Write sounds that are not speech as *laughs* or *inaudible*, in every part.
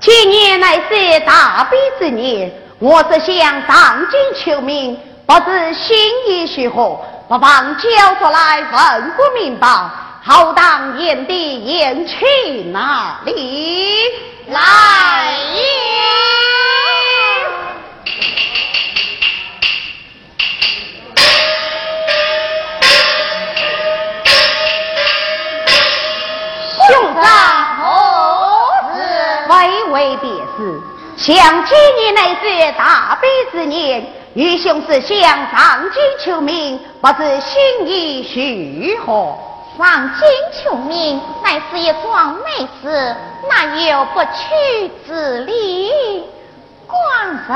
今年乃是大悲之年，我只想上京求名，不知心意如何，不妨交出来问个明白。好当眼的眼去哪里来也？想今年乃是大悲之年，愚兄是想上京求名，不知心意如何？上京求名乃是一桩美事，哪有不屈之理？官人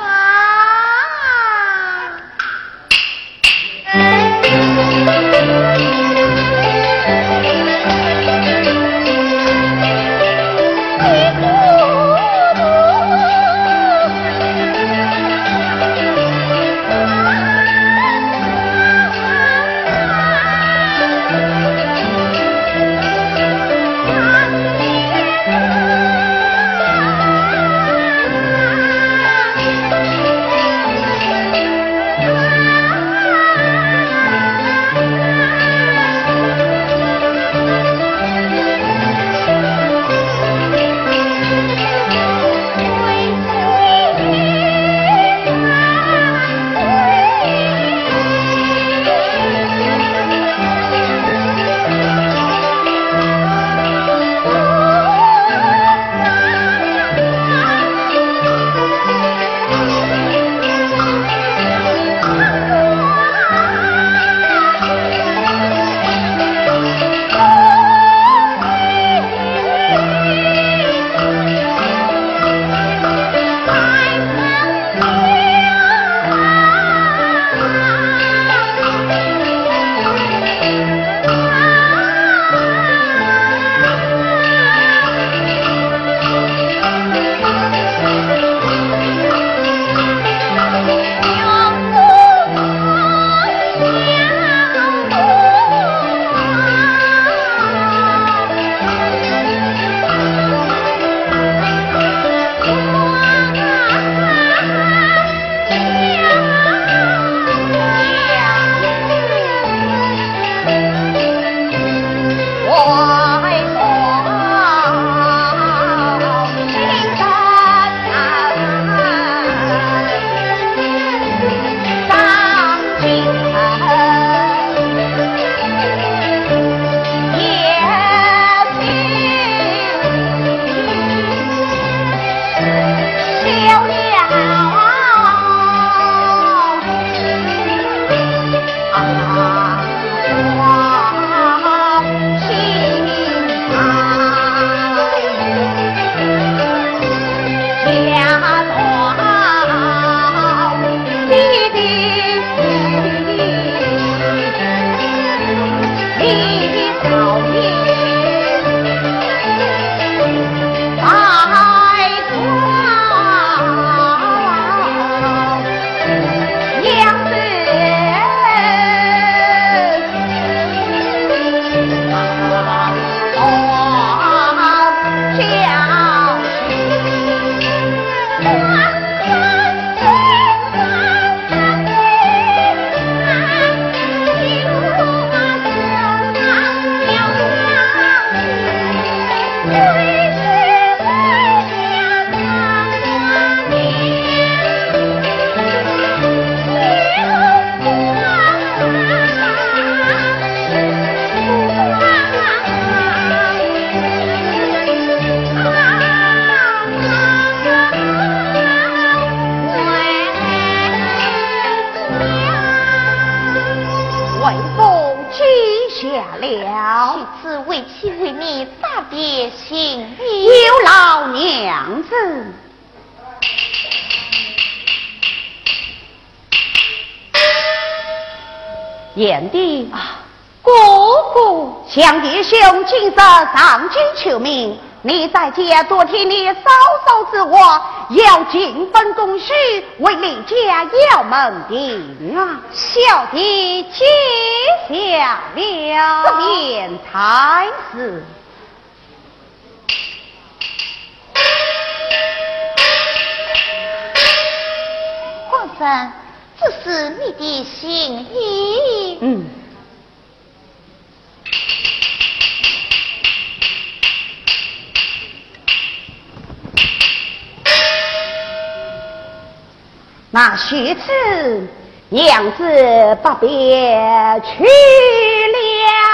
啊！今日上京求名，你在家多听你嫂嫂之话，要进本宫室为李家要门庭啊！小弟接下了，这便才是。皇上，这是你的心意。嗯。那须此娘子不便去了。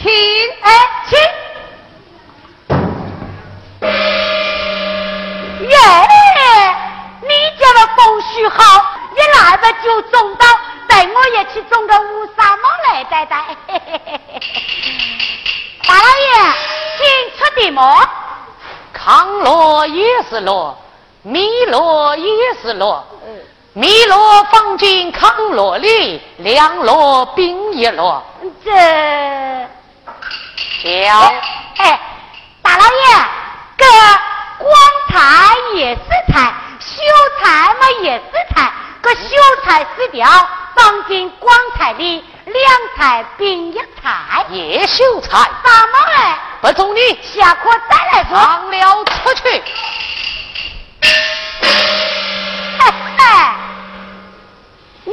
请哎请。耶，你家的风水好，一来吧就中到，带我也去种个乌纱帽来戴戴。*laughs* 大老爷，请出题目。康乐也是乐，弥勒也是乐。弥罗放进康罗里，两罗并一罗。这，小哎，大老爷，个光彩也是彩，秀才嘛也是彩，个秀才是掉，放进光彩里。两菜并一菜，叶秀才，大么哎？不中你下课再来说。放了出去。哎，我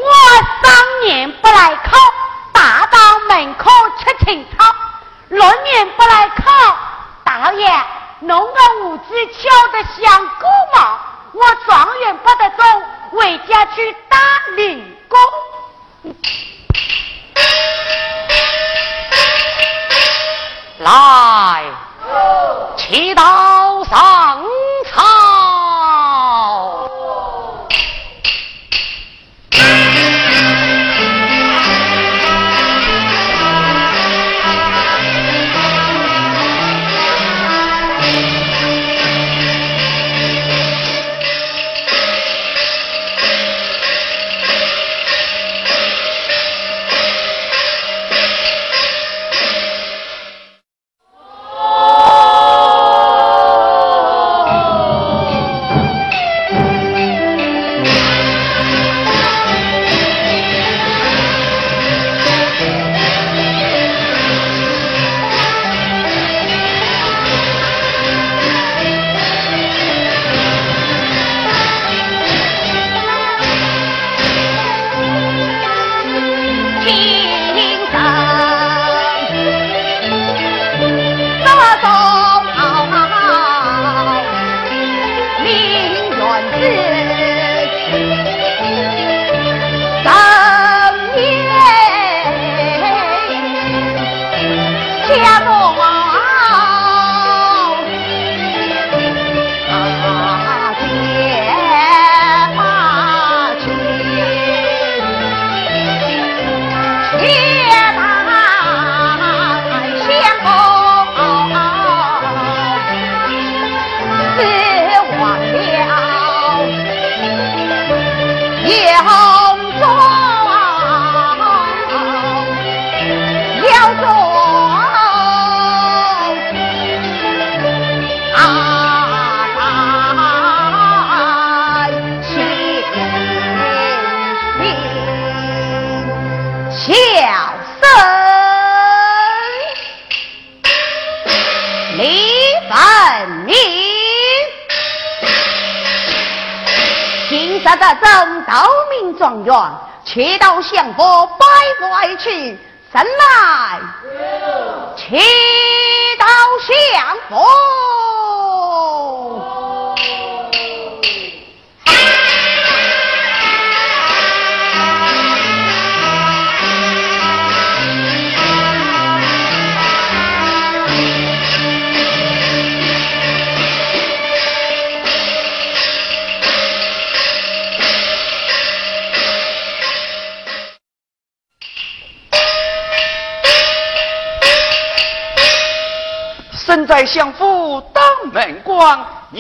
三年不来考，大到门口吃青草；六年不来考，大老爷弄个屋子敲得像狗毛。我状元不得中，回家去打零工。来，祈祷上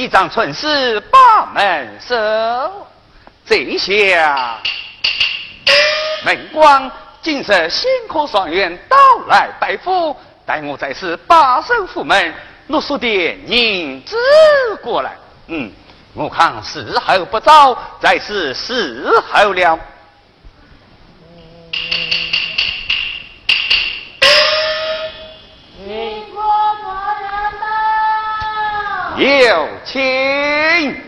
一张春事把门守。这下门光今日辛苦状元到来拜府，待我在此把守府门，若说点银子过来，嗯，我看时候不早，再是时候了。有请。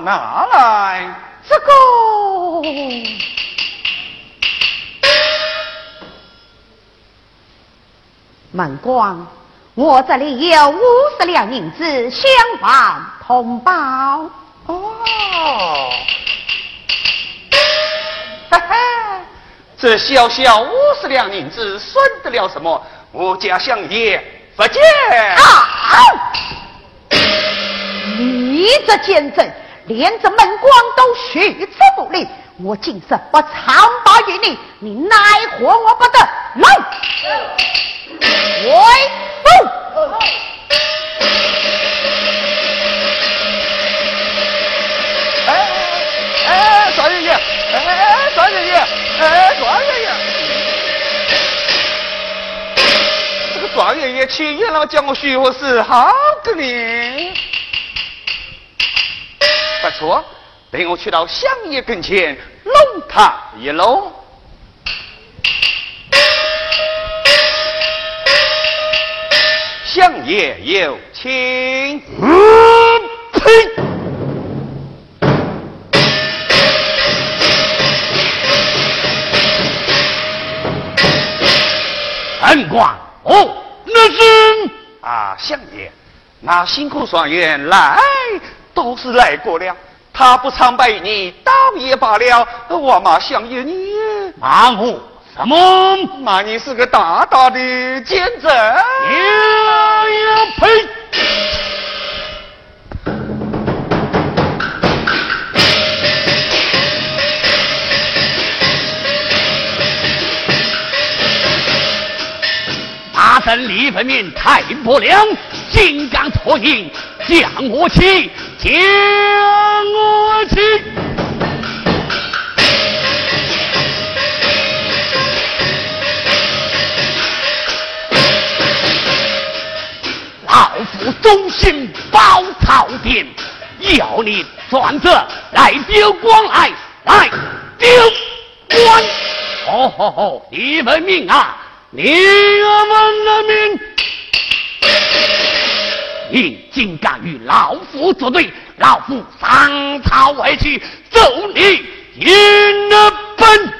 拿来，这个门官，我这里有五十两银子，相还同胞。哦，哈哈，这小小五十两银子算得了什么？我家相爷不见。啊！你这奸贼！连这门光都许之不理，我今日不长把于你，你奈何我不得？来，喂，不！哎哎，庄爷爷，哎，庄爷爷，哎，庄爷爷，这个庄爷爷去元老叫我徐何事好个你。不错，等我去到相爷跟前，弄他一弄。相爷有请。呸！恩官，哦，那是啊，相爷，那辛苦双员来。都是来过了，他不常拜你，倒也罢了。我马相爷你骂我什么？骂你是个大大的奸贼！呀呀呸！大神李分明太不良，金刚脱影，将我起。将我起，老夫忠心保朝廷，要你转着来丢光来，来丢官。哦吼吼，你们命啊，你们的命！你竟敢与老夫作对，老夫上朝而去，走你一本。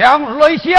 强雷消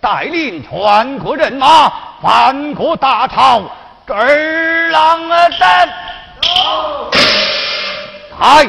带领全国人马翻过大潮跟儿郎儿大走他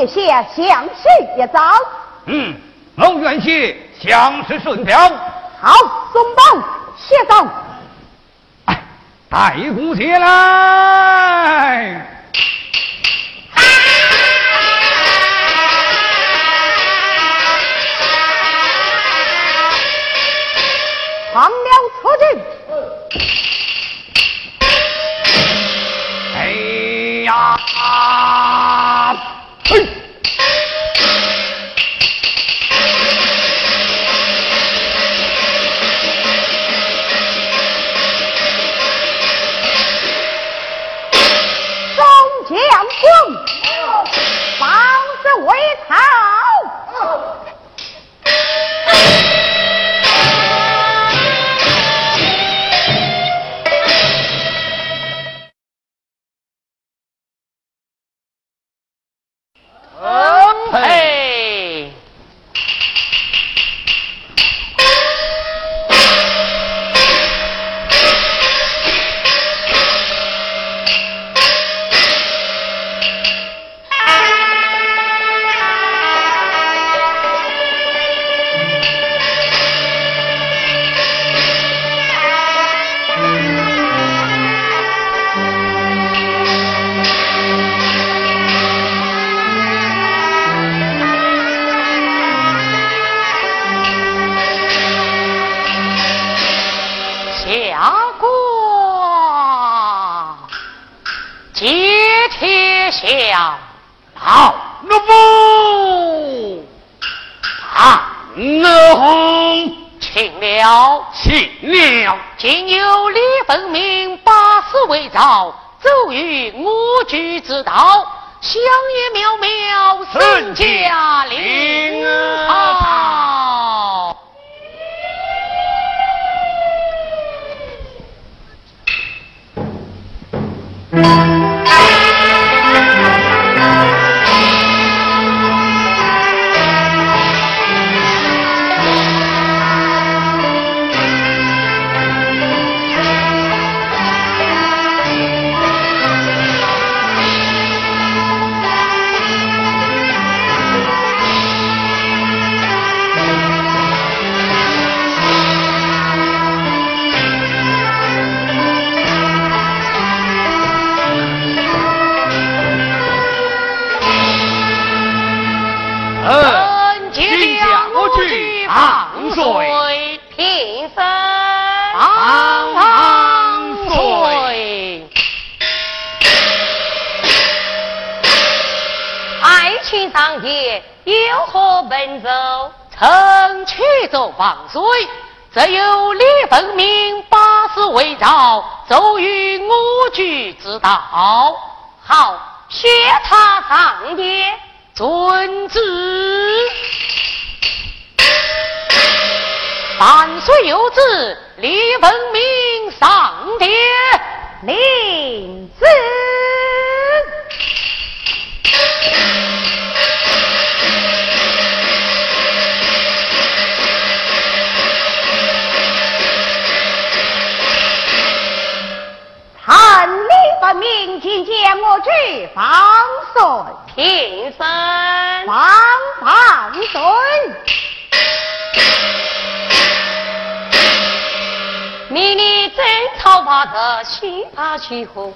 我写下详细一遭。嗯，老愿去相识顺条。好，松绑写上。哎，带姑姐来。放水，则有李凤鸣八十为诏，奏于我局之道。好，薛他上殿。遵旨。万岁有旨，李凤鸣上殿。领旨。参李分明，今见我举放水，平身。放放水。命你征讨法则，刑罚去何？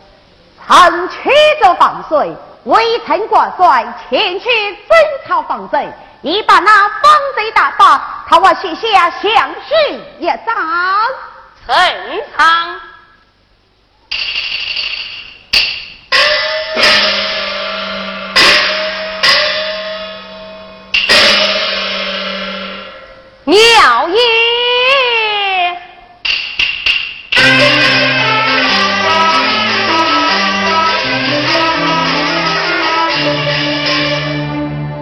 臣驱走放水，微臣挂帅前去征讨防贼，已把那防贼打发，他我写下详细一章。陈仓。妙也。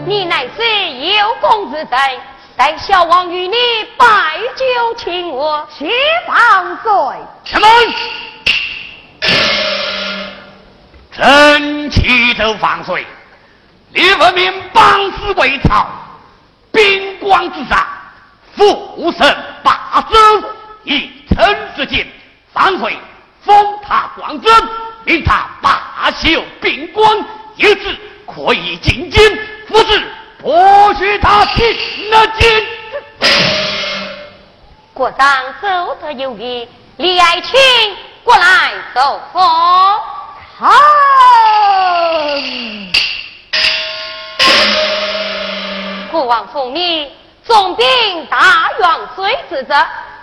你乃是有功之臣，待小王与你摆酒请我。且放水。什么？臣启手放水，李文明帮死为朝，兵光之上，复生霸州，以臣之见，放水封他广尊，令他罢休兵官，一子可以进京，不是剥削他听了京。国丈走得有礼，李爱卿过来奏风。好，国王奉命总兵大元帅之责，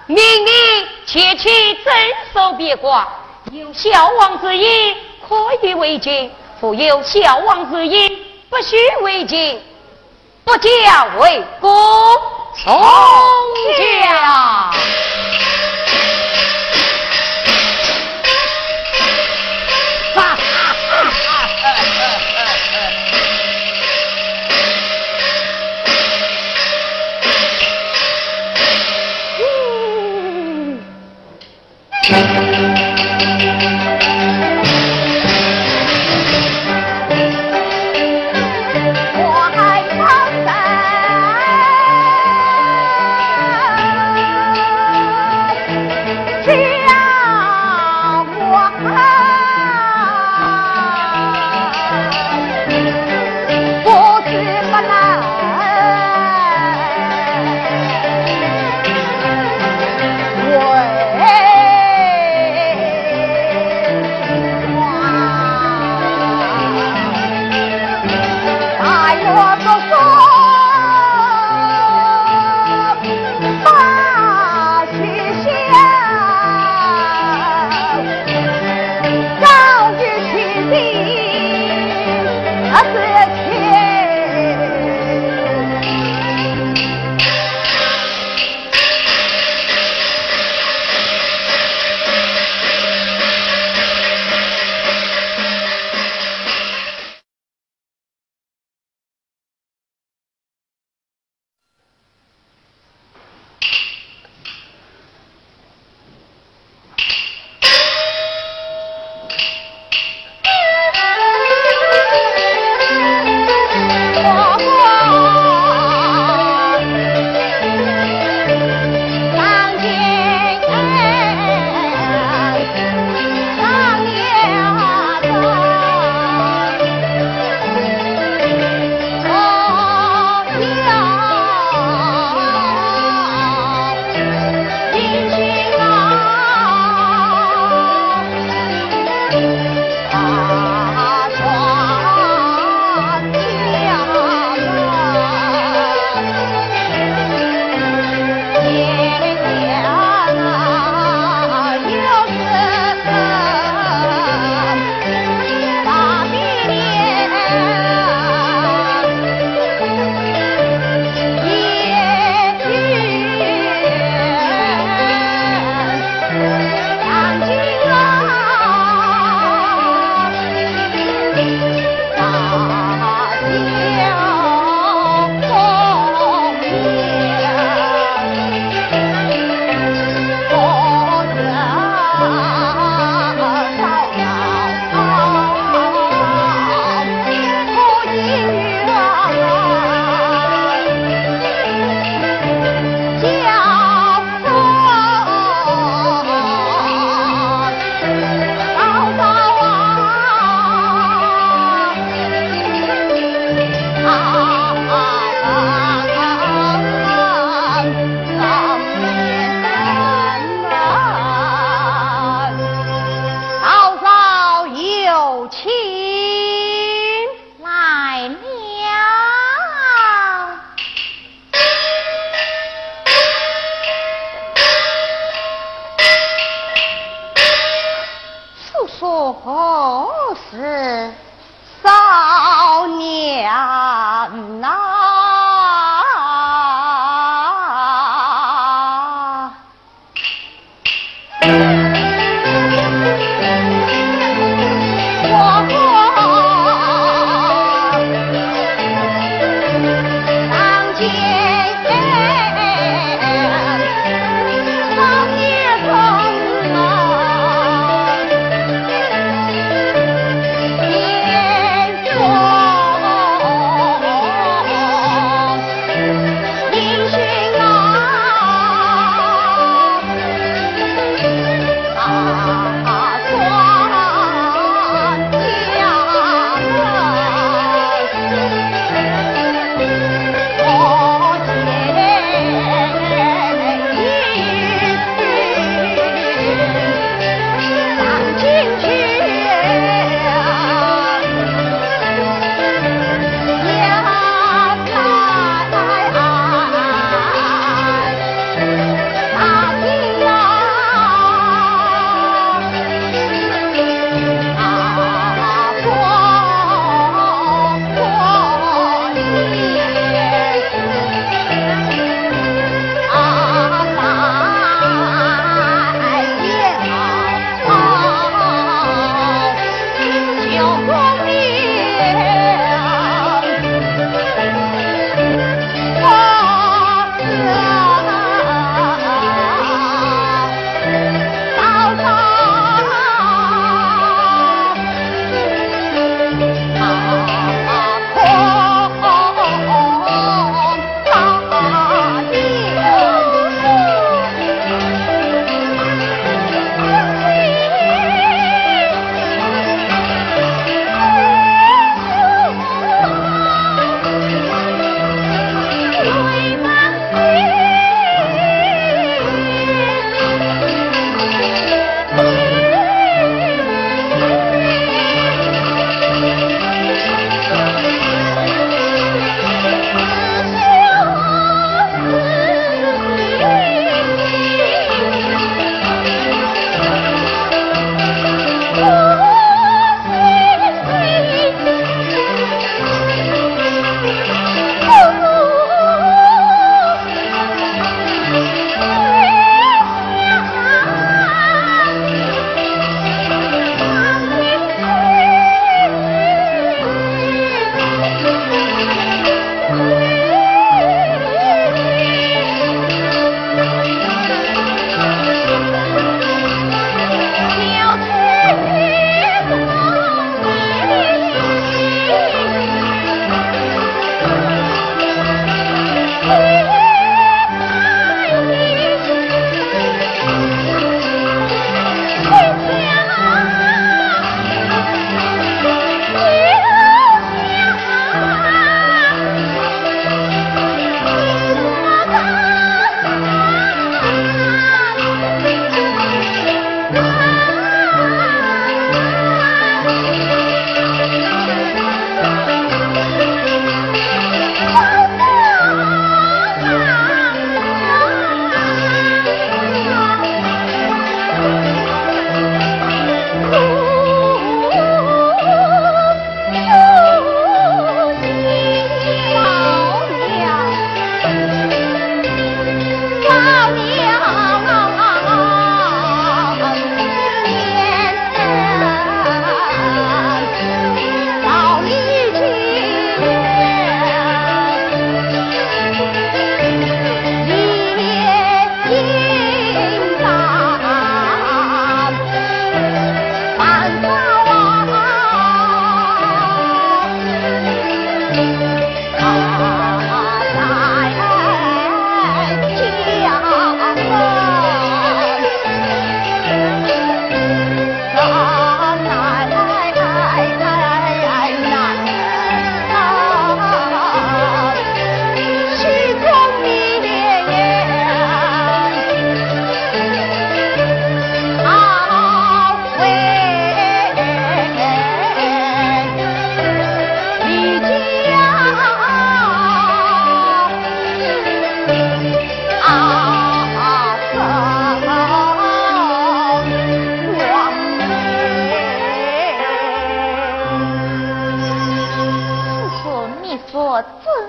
命你切去镇守边关，有小王之意可以为君，复有小王之意不许为君，不叫为公。从驾。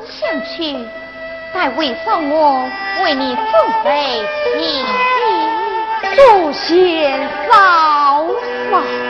想去？待为送我为你准备喜礼，祖先嫂嫂。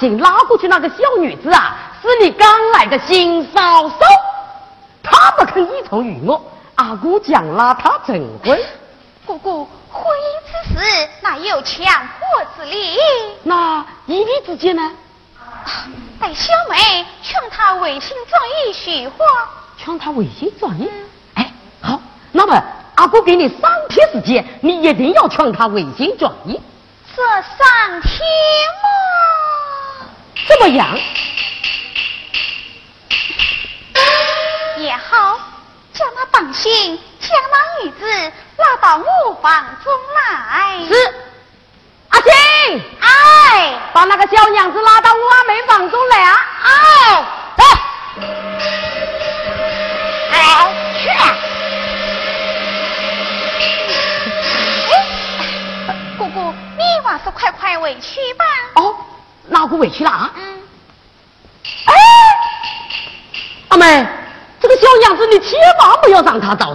绑心拉过去那个小女子啊，是你刚来的新嫂嫂，她不肯依从于我，阿姑将拉她成婚。姑姑，婚姻之事哪有强迫之理？那一律之间呢？待小妹劝他违心转意许话。劝他违心转意？哎，好，那么阿姑给你三天时间，你一定要劝他违心转意。这三天嘛。这么养。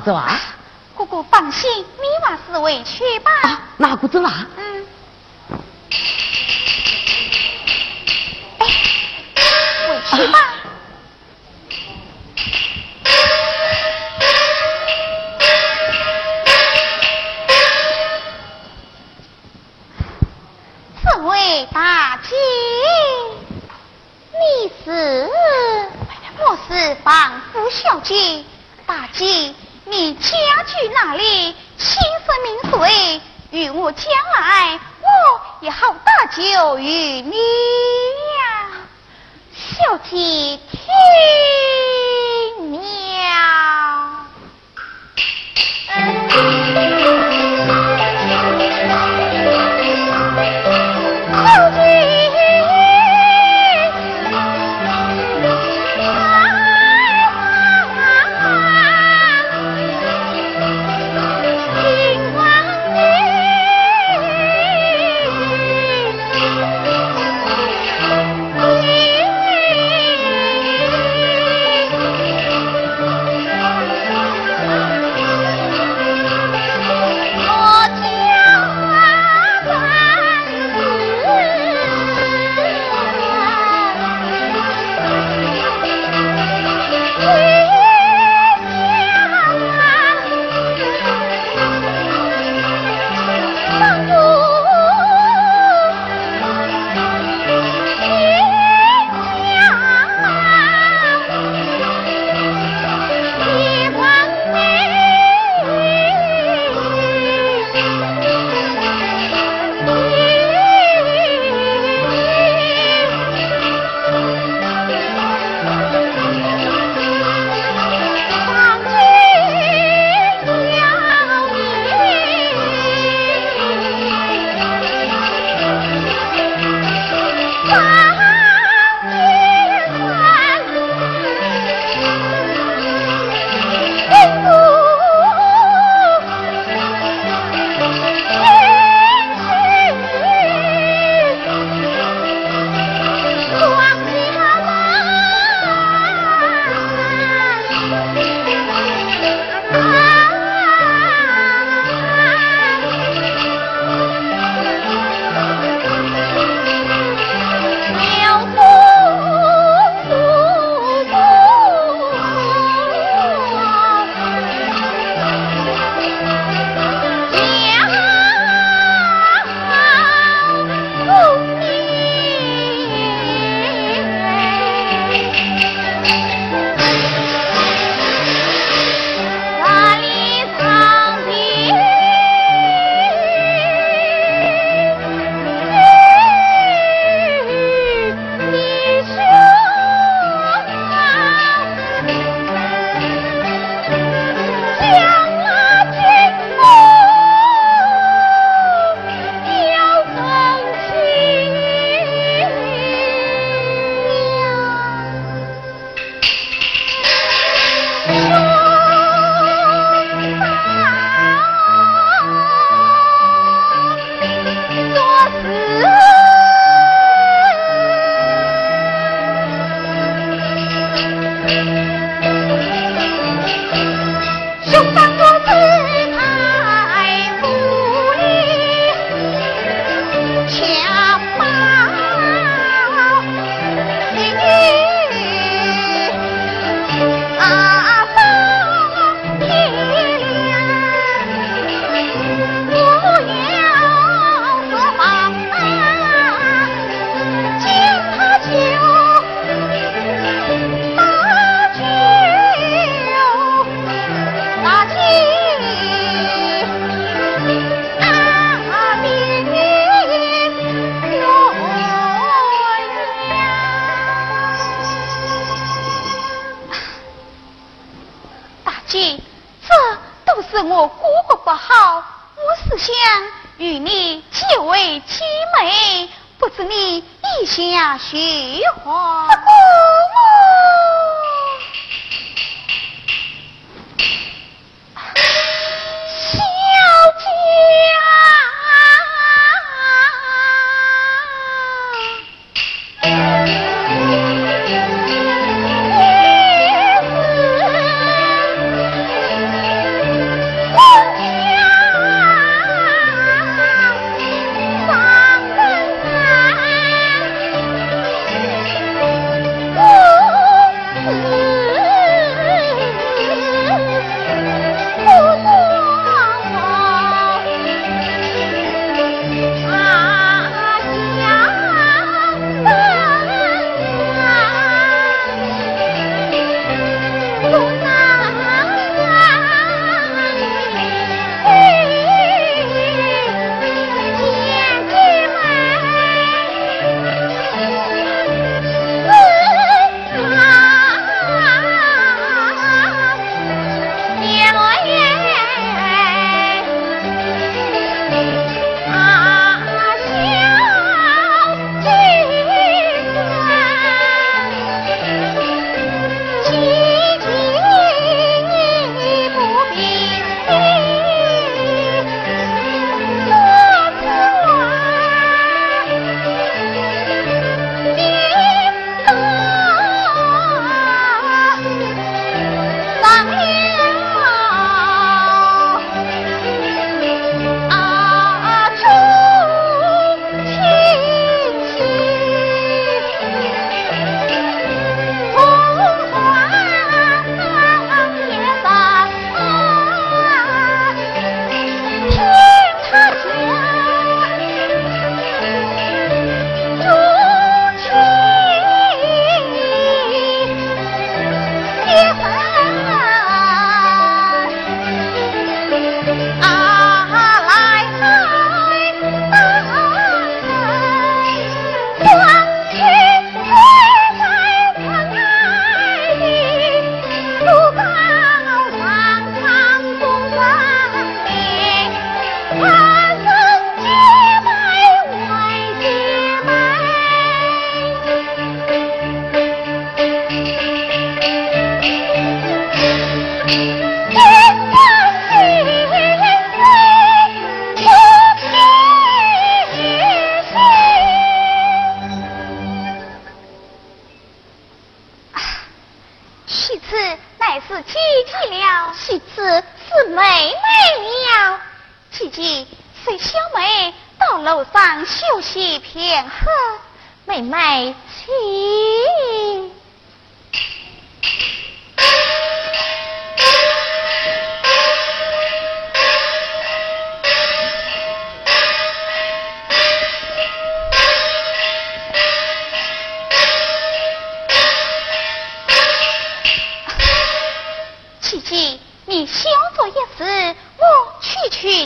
让她早走啊！姑姑放心，你还是委屈吧。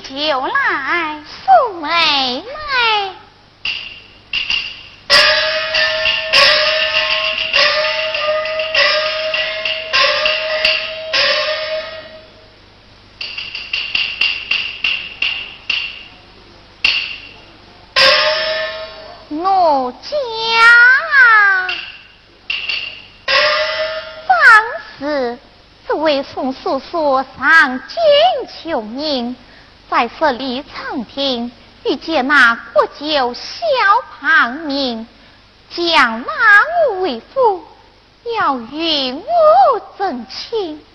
就来送妹妹我家啊是只为送叔叔上京求您在设立长亭，遇见那国舅小胖明，将马武为夫，要与我争亲，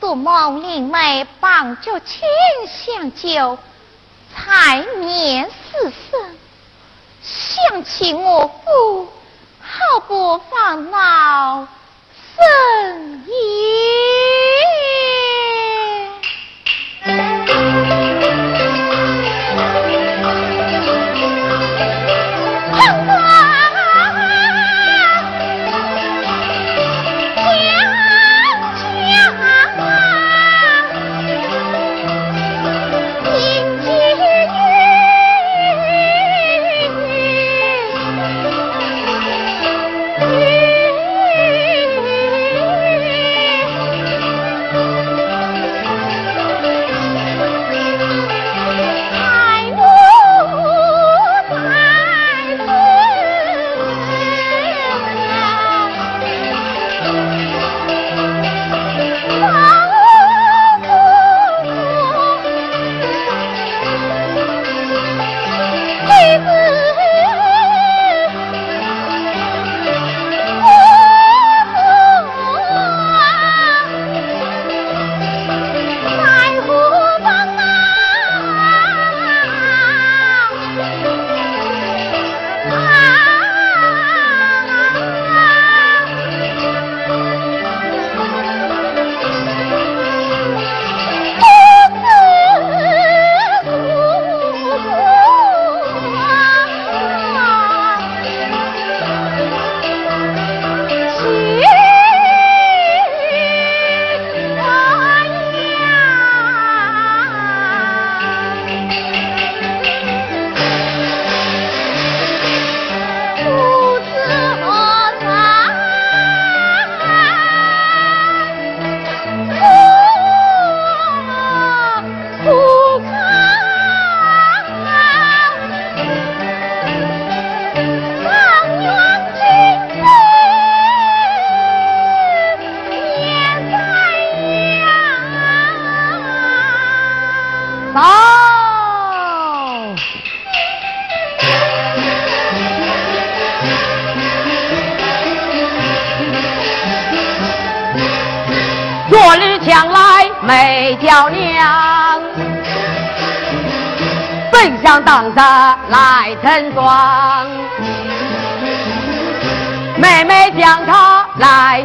多蒙令妹帮着亲相救，才免死生。想起我父，好不烦恼生厌。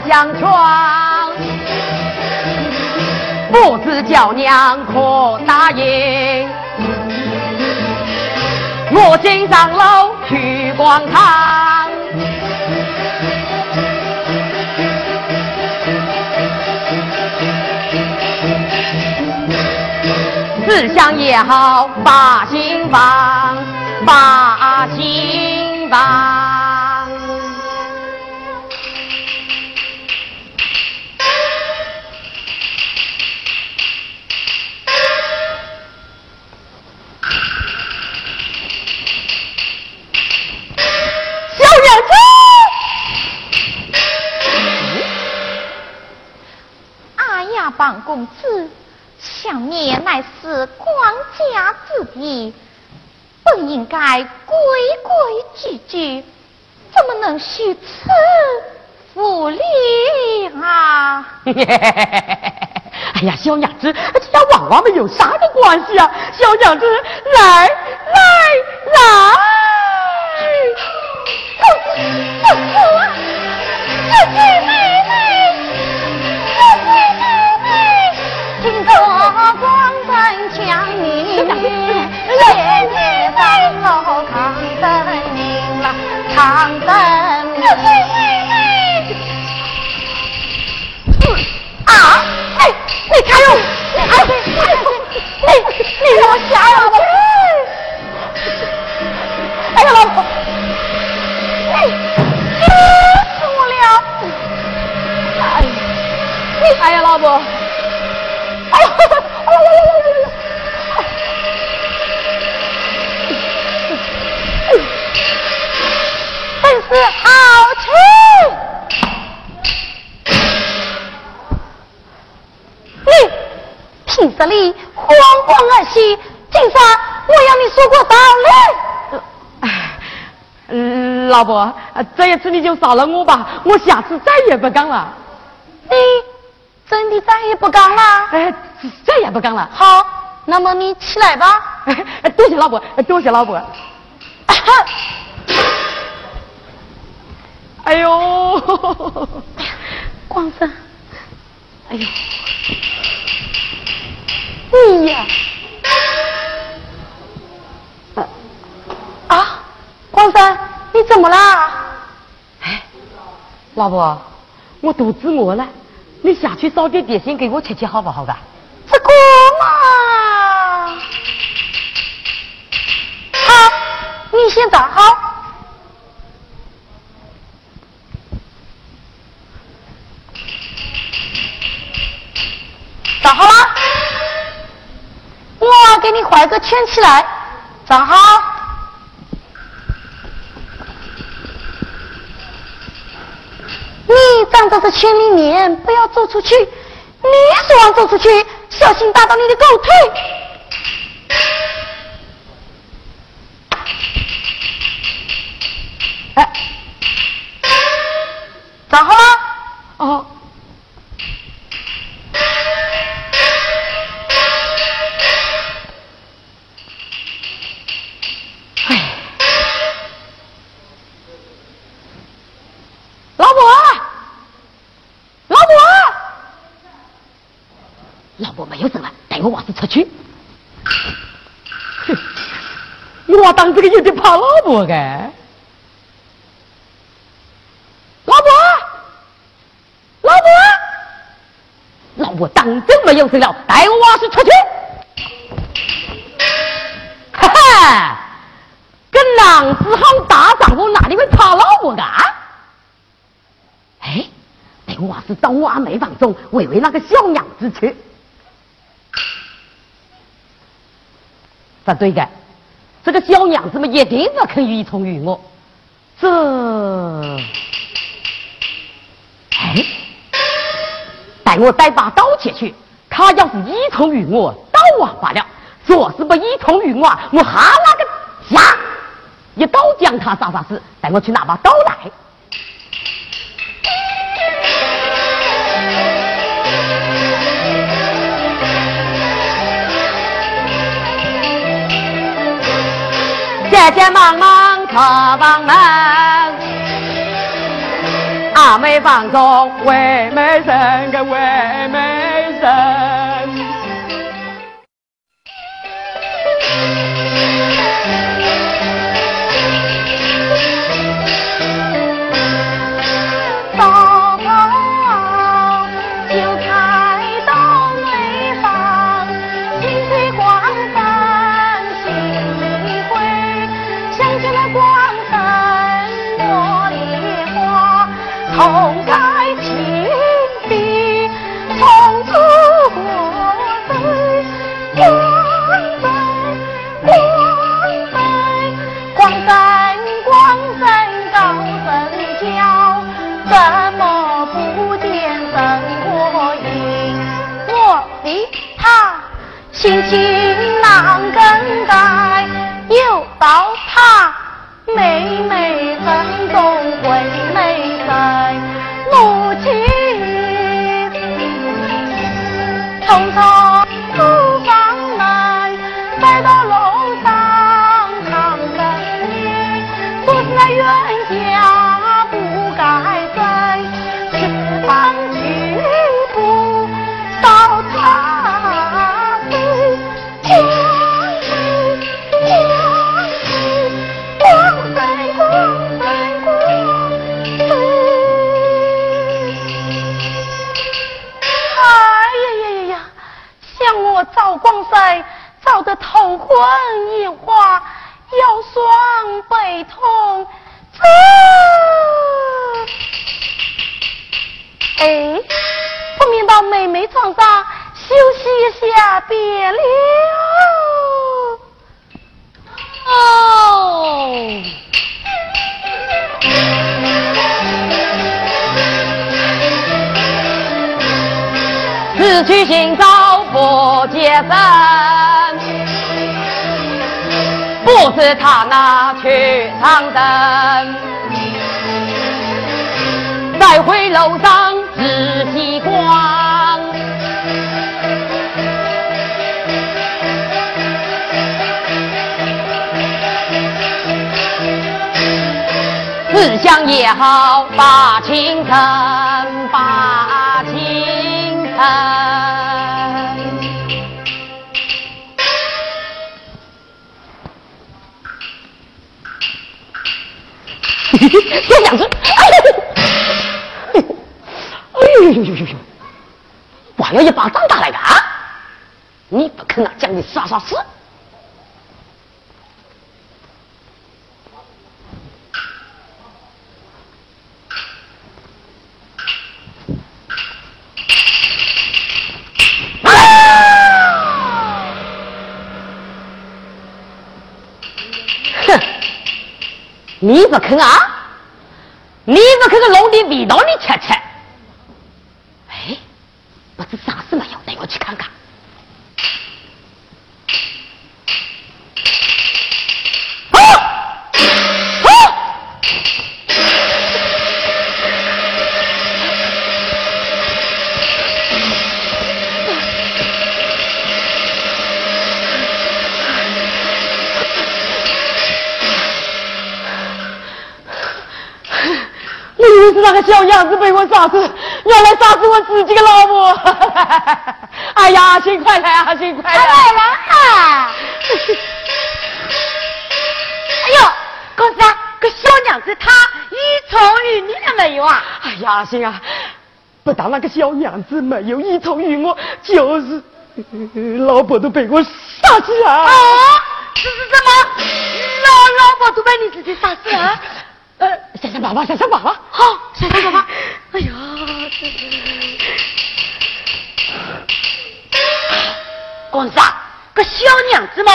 相劝，不知叫娘可答应？我今上楼去广场。思想也好，把心放，把心放。该规规矩矩，怎么能虚此福礼啊？*laughs* 哎呀，小娘子，这家娃娃们有啥的关系啊？小娘子，来来来，老伯，这一次你就饶了我吧，我下次再也不干了。你真的再也不干了？哎，再也不干了。好，那么你起来吧。哎多谢老伯，多谢老伯。哎呦，光生，哎呦，你呀，啊，光生，你怎么啦？哎，老婆，我肚子饿了，你下去烧点点心给我吃吃好不好？吧？这个嘛，好，你先站好。站好了，我给你画个圈起来，站好。你站在这圈里面，不要走出去。你说往走出去，小心打到你的狗腿。哎，站好了。哦。我娃子出去，哼！我当这个有点怕老婆个，老婆，老婆，老婆当真没有事了，带我娃子出去。哈哈，跟狼子好大丈夫哪里会怕老婆的？哎，带我娃子到我阿妹房中，喂喂那个小娘子去。不对的，这个小娘子们一定不肯依从于我。这，哎，待我带把刀前去，他要是依从于我，刀啊罢了；若是不依从于我，我哈那个下一刀将他杀杀死。带我去拿把刀来。急急忙忙出房门，阿妹房中为美人个为别了，哦！此。去寻找不接生，不知他哪去长征。来回楼上仔细观。思想也好，把青城，把青城。这样子，哎呦，哎呦呦呦呦呦！我要一把张大来的啊！你不肯啊，将你杀杀死！你不肯啊？你不肯个弄点味道你吃吃？小娘子被我杀死，要来杀死我自己的老婆。*laughs* 哎呀，阿星快来阿星快来！来了啊！*laughs* 哎呦，公子，个小娘子她依从于你了没有啊？哎呀，阿星啊，不但那个小娘子没有依从于我，就是 *laughs* 老婆都被我杀死啊！啊，这是什么？老老婆都被你自己杀死了？呃，想想办法，想想办法，好，想想办法。哎呀，公子啊，个小娘子嘛，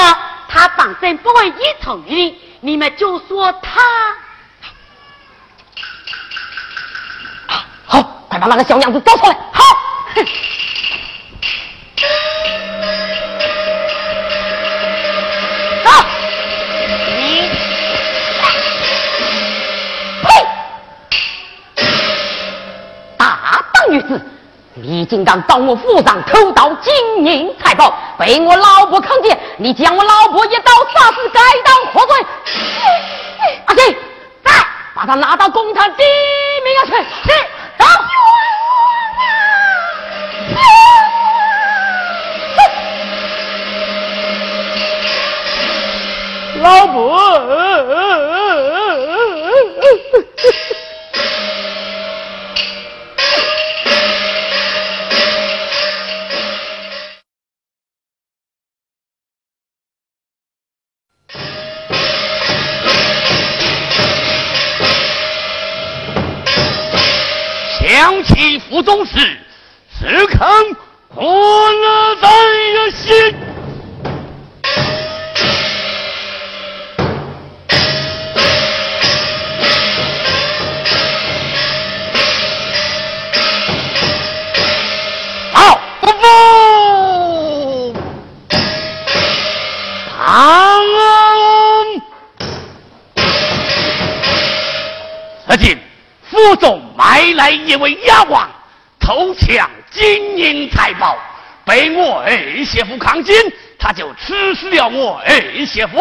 她本身不会依从于你，们就说她。好，快把那个小娘子找出来。好。*laughs* 女子，你竟敢到我府上偷盗金银财宝，被我老婆看见，你将我老婆一刀杀死，该当何罪？阿信，在，把他拿到公堂点名要去。是，走。老婆。将其府中事，时肯欢乐在心。好，不服！唐恩，而今府中。带来一位哑王，偷抢金银财宝，被我二媳妇看见，他就吃死了我二媳妇。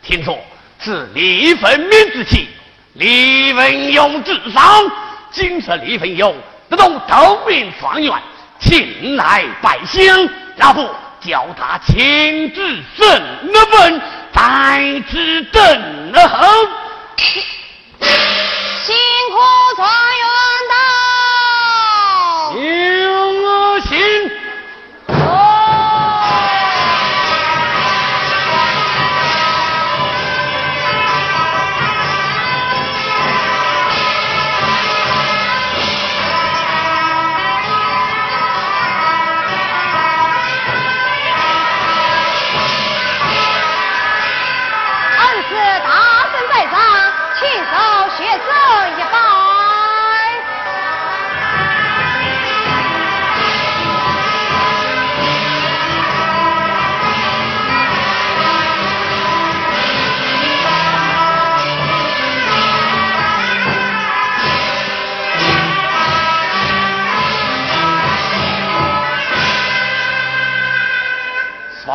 听说是李分明之妻，李文勇之上，今日李文勇得到投名状元，请来拜相，老夫叫他亲自审问，在此等候。*laughs* 辛苦团圆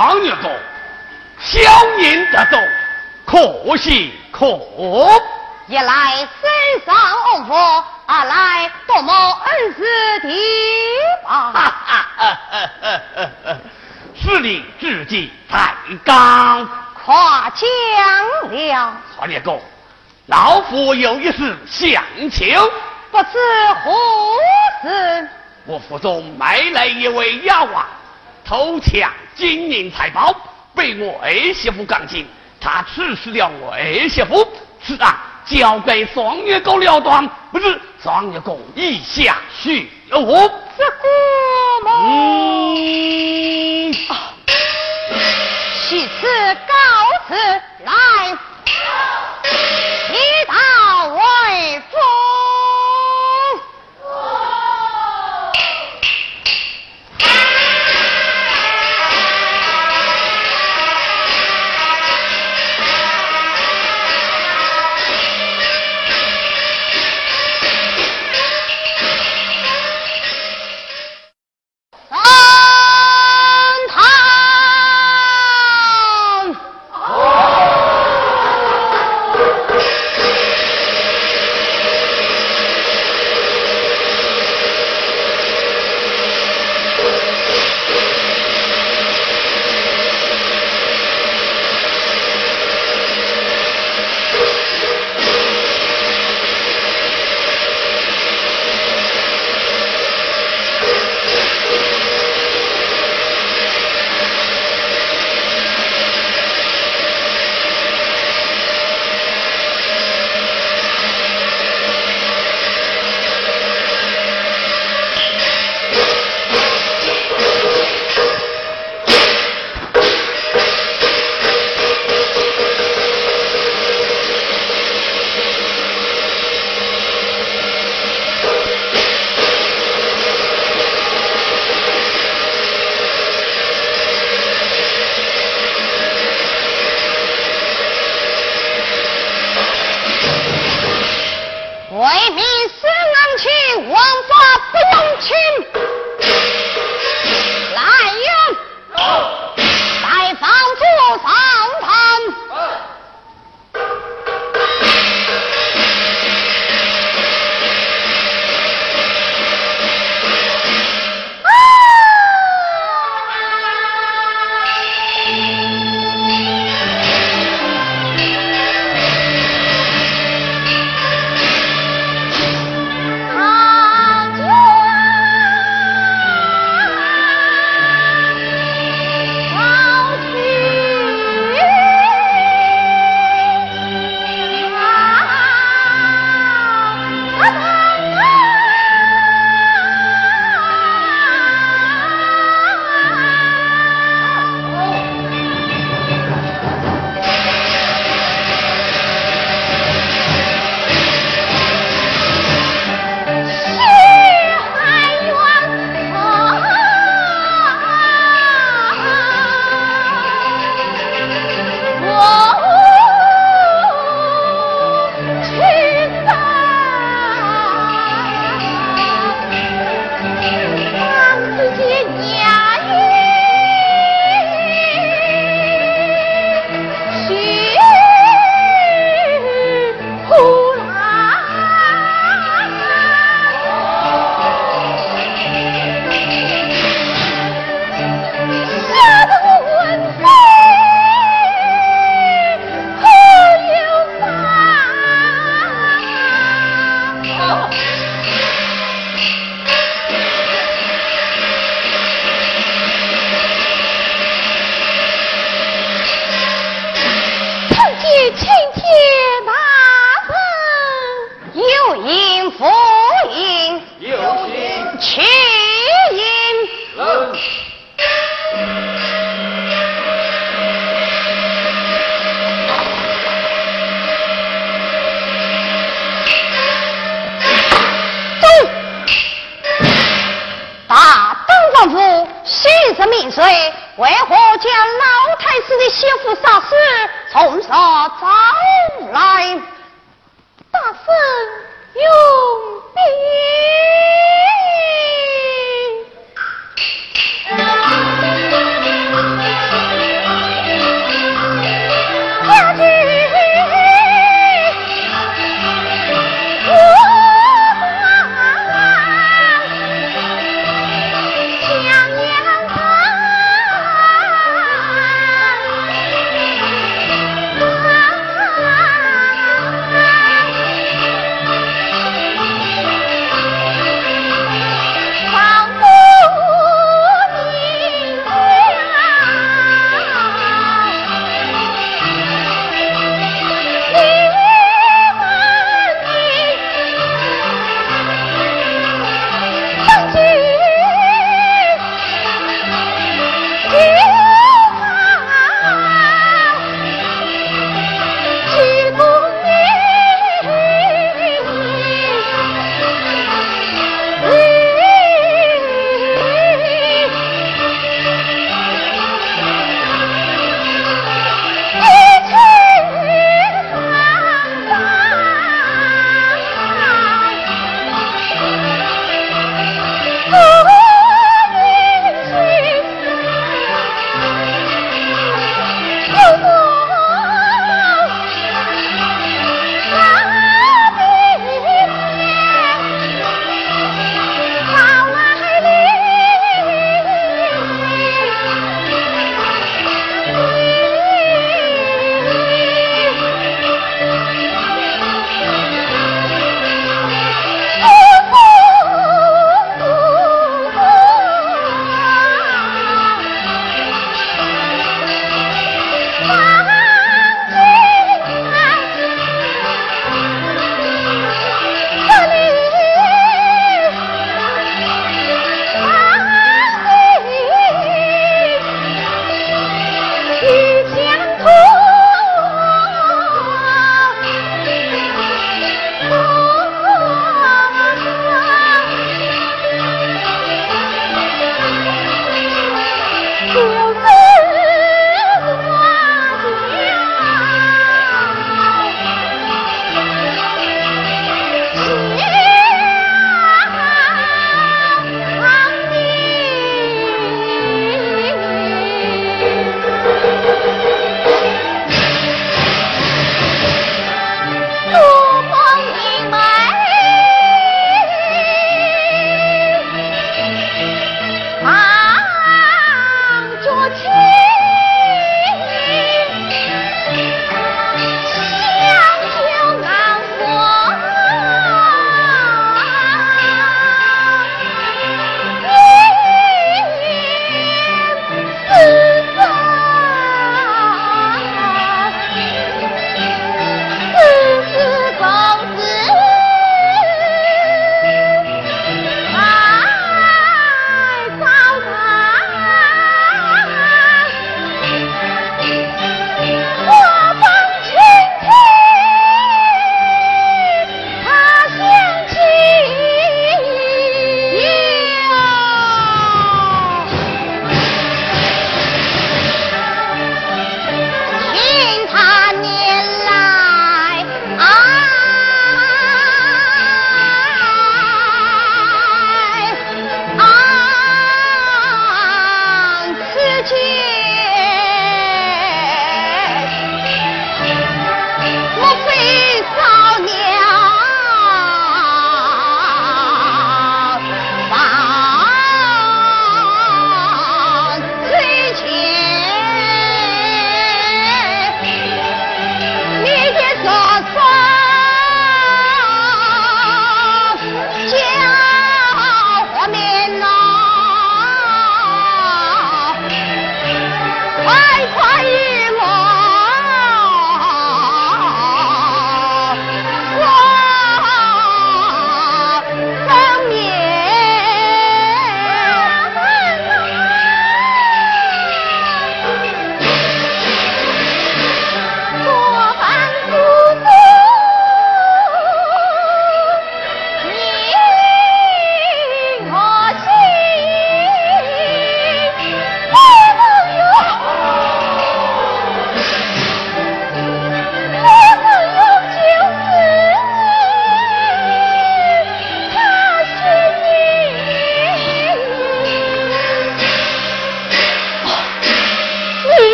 双月宫，小人得走，可喜可贺。一来身上红福，二来多谋恩师弟吧。是你自己太刚夸奖了。双月公，老夫有一事相求，不知何事。我府中买来一位丫鬟，偷抢金银财宝，被我儿媳妇赶尽。他刺死了我儿媳妇，此案交给双月公了断。不知双月公意下许何？这个嘛，嗯，其次告辞来，一道为父。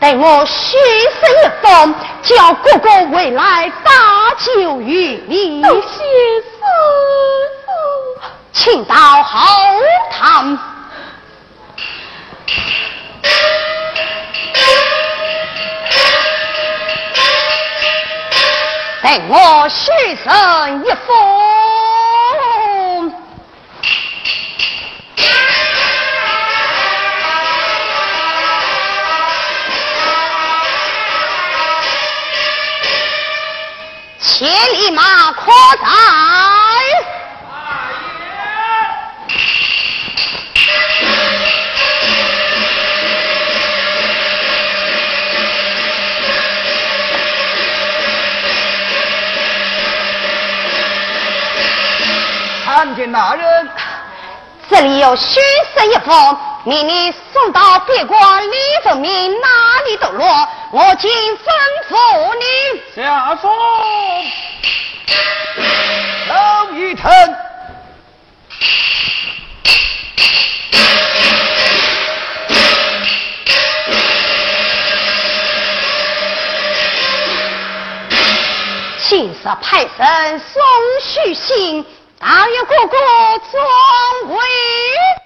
等我虚声一封，叫哥哥回来搭救于你。谢师傅，请到后堂。待我虚声一封。千里马可在？参见大人，这里有虚实一封，命你送到别国李凤鸣哪里都落。我今吩咐你下送。老一臣，是派神送许信，大爷哥哥总为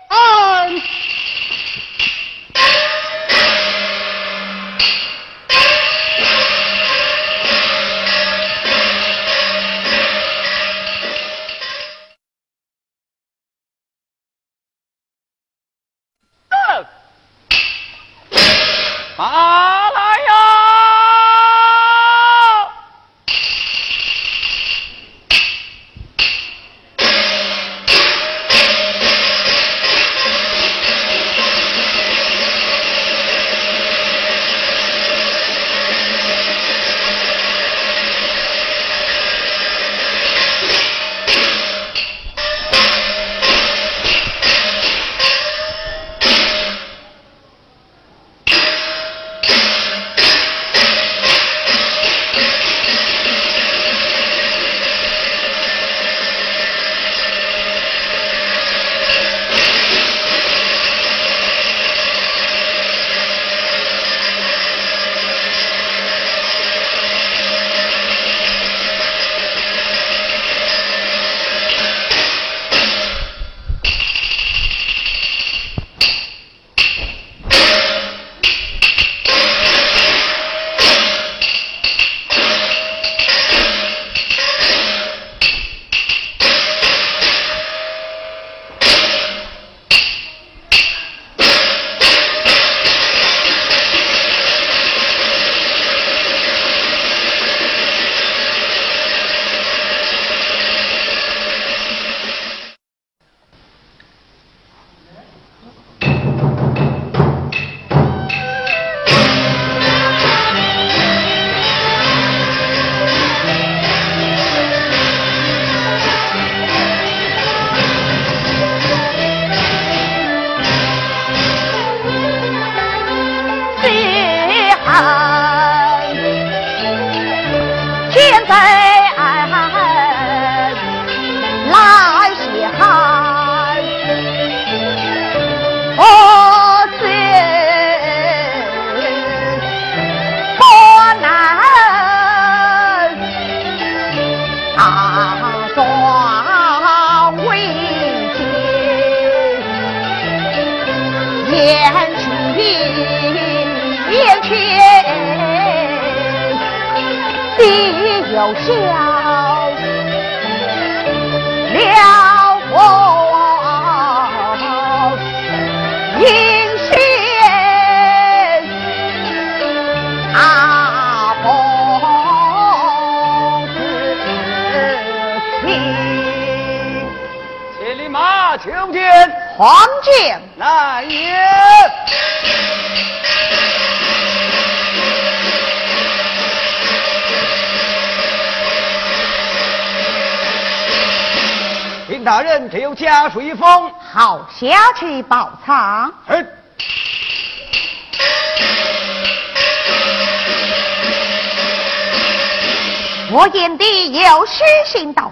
恩。马来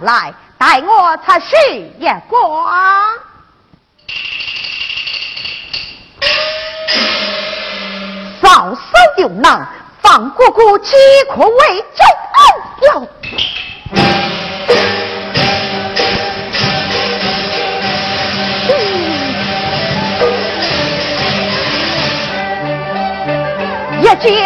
来，待我擦拭眼光。少手有囊，放姑姑饥渴为重。哦继续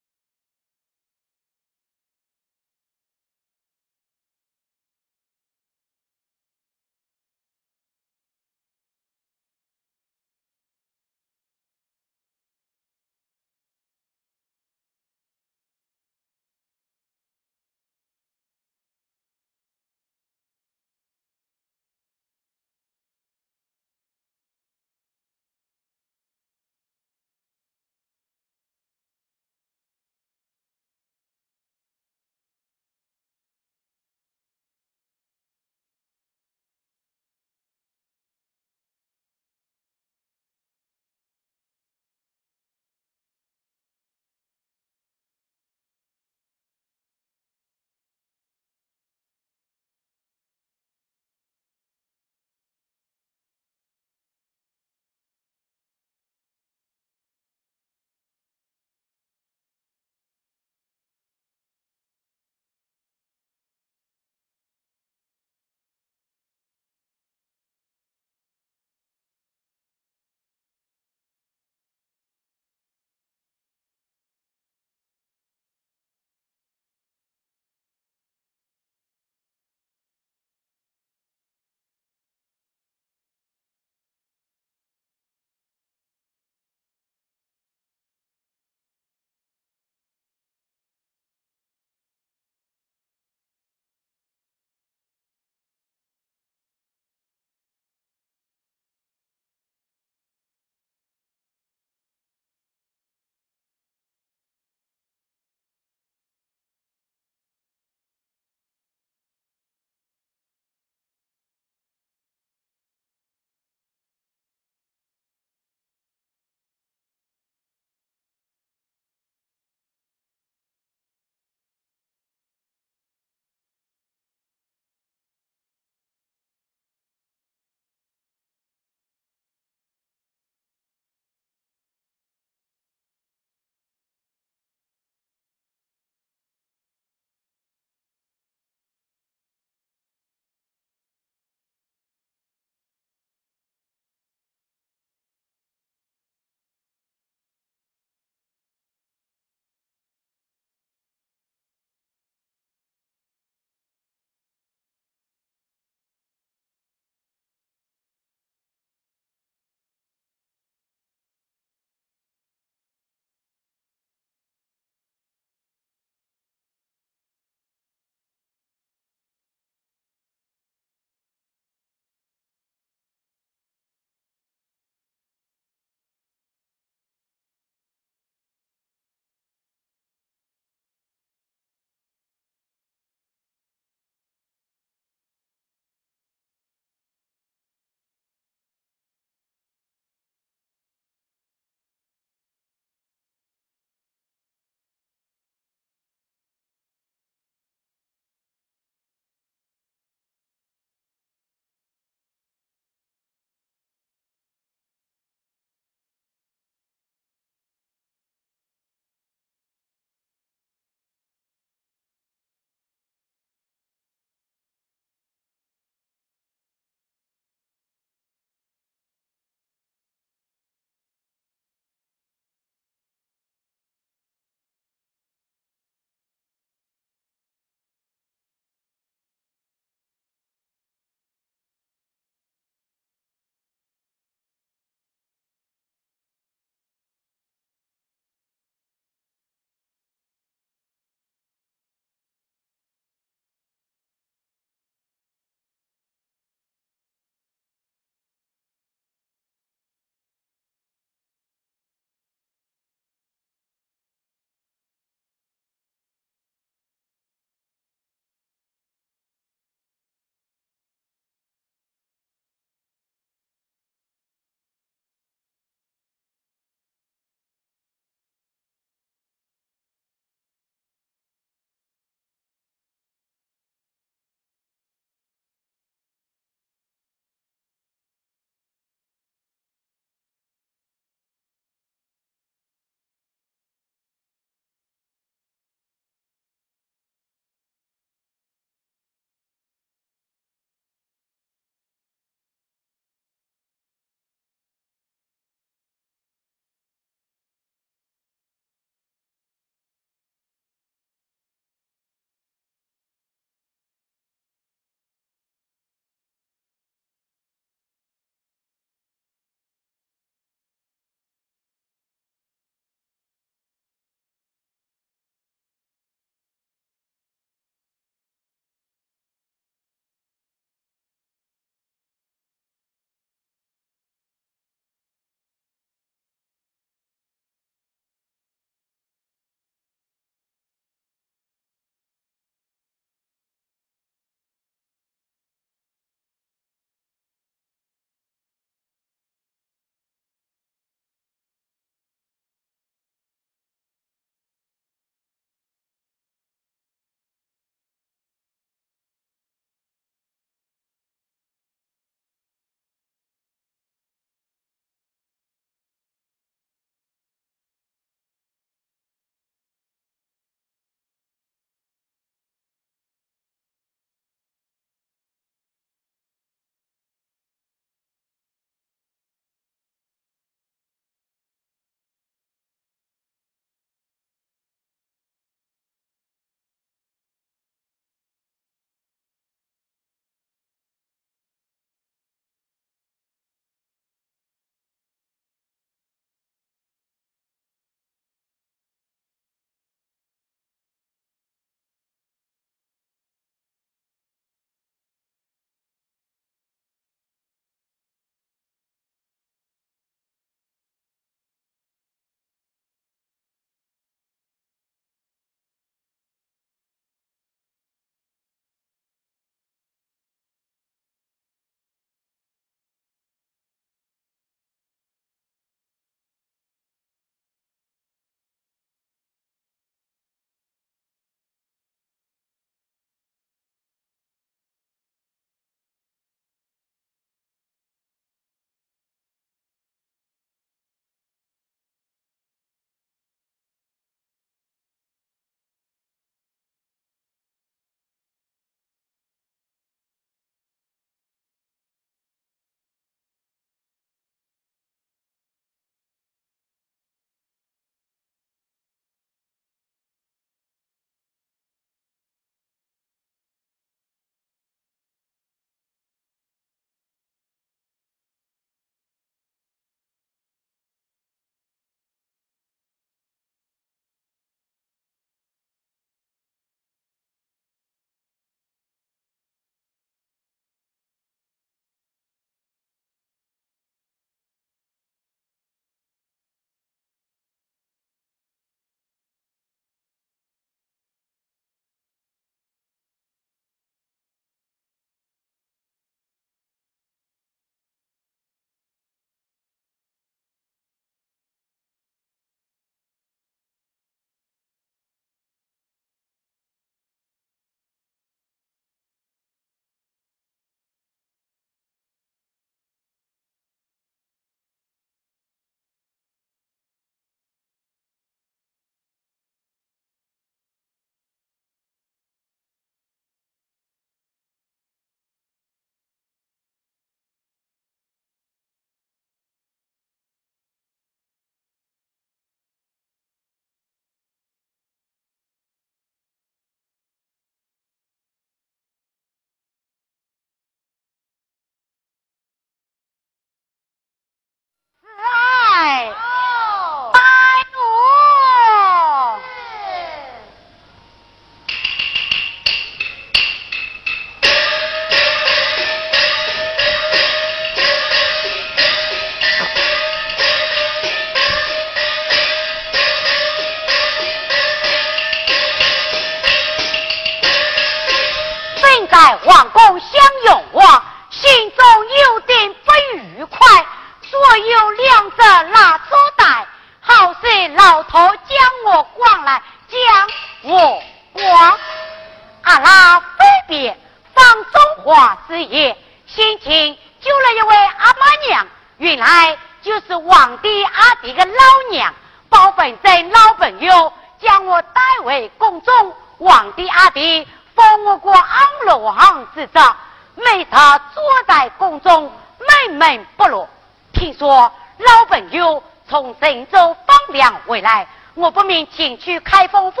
请去开封府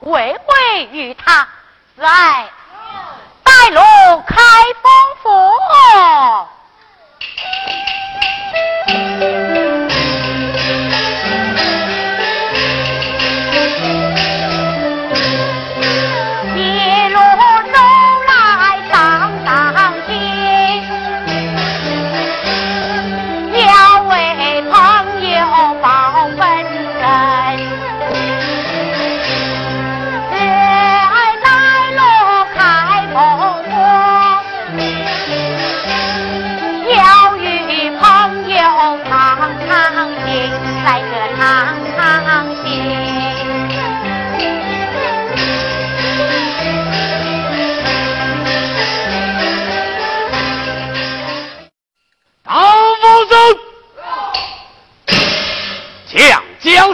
回会于他。来，带路开封府。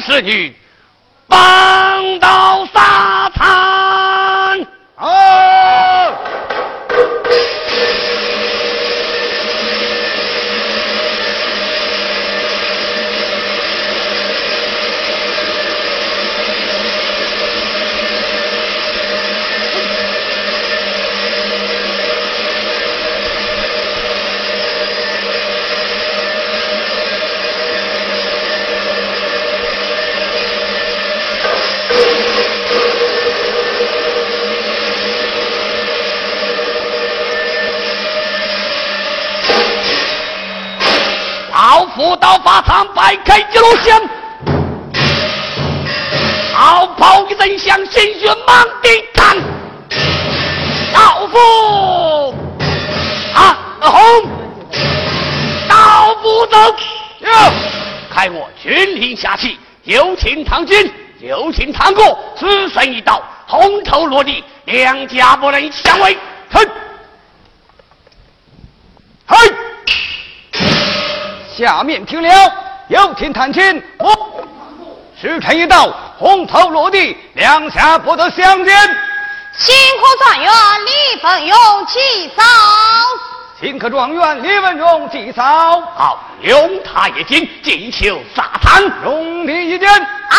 侍女，帮到沙场。到法场，摆开一路线，好跑一人向鲜血满地淌。老夫啊，红，老夫走，开我军令下旗，有请唐军，有请唐国，只剩一道，红头落地，两家不能相违。哼，哼。下面听了，有请探亲。我时辰一到，红头落地，两下不得相见。新科状元李文勇祭扫。新科状元李文勇祭扫。好，用他一进，进求沙滩，容你一见。啊！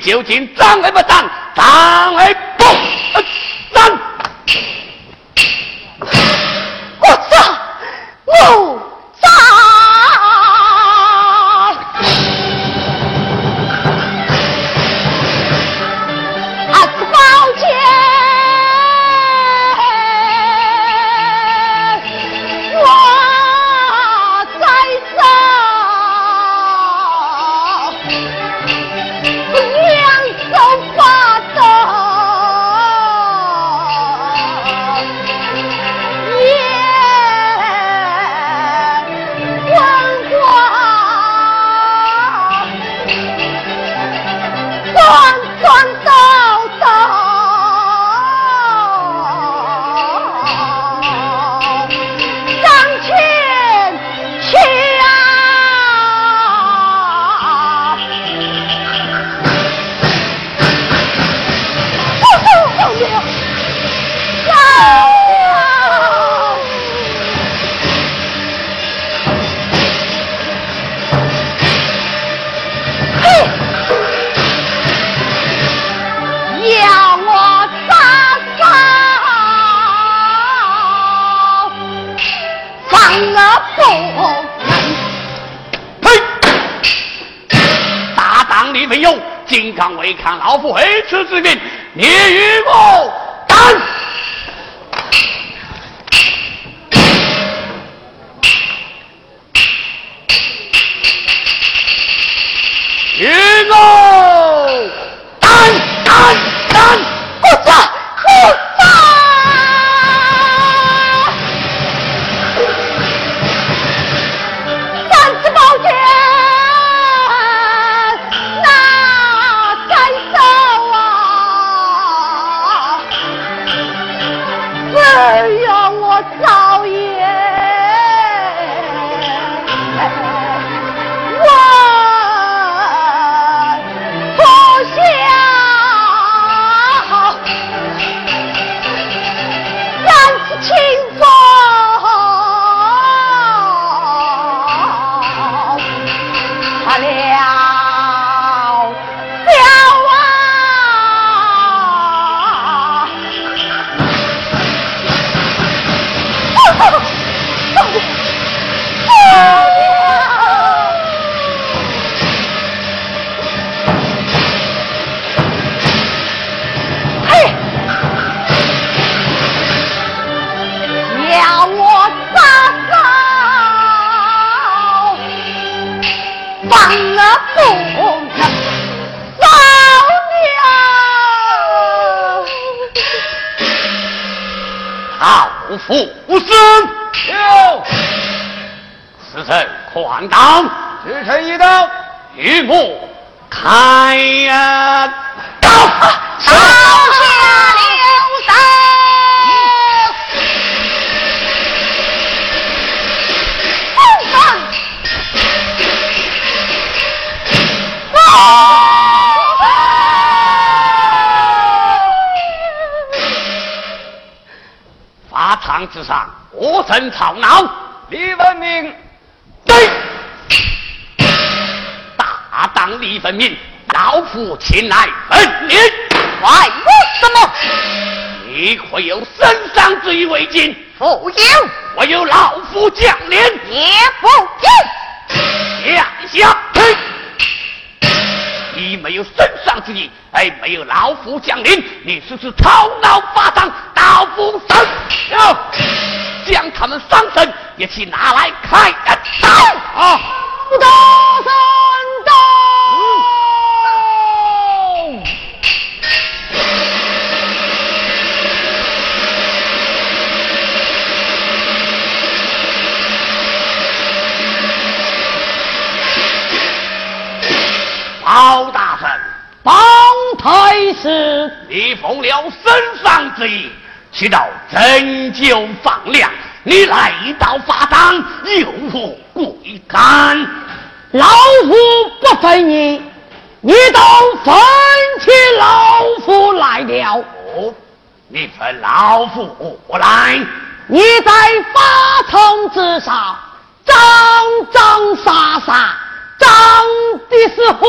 酒精 Oh! 吵闹。李文明，对，大当李文明，老夫前来问你。怪我什么？你可有身上之意未尽？不有，我有老夫将领，也不有。下下你没有圣上之意，哎，没有老夫降临，你试试头脑发胀，刀斧神，将他们伤身一起拿来开刀。啊！包大神，帮太师，你奉了身上之意，去到拯救放粮，你来到法场，有何贵干？老夫不分你，你都分起老夫来了。哦，你分老夫我来，你在法场之上张张杀杀，张的是祸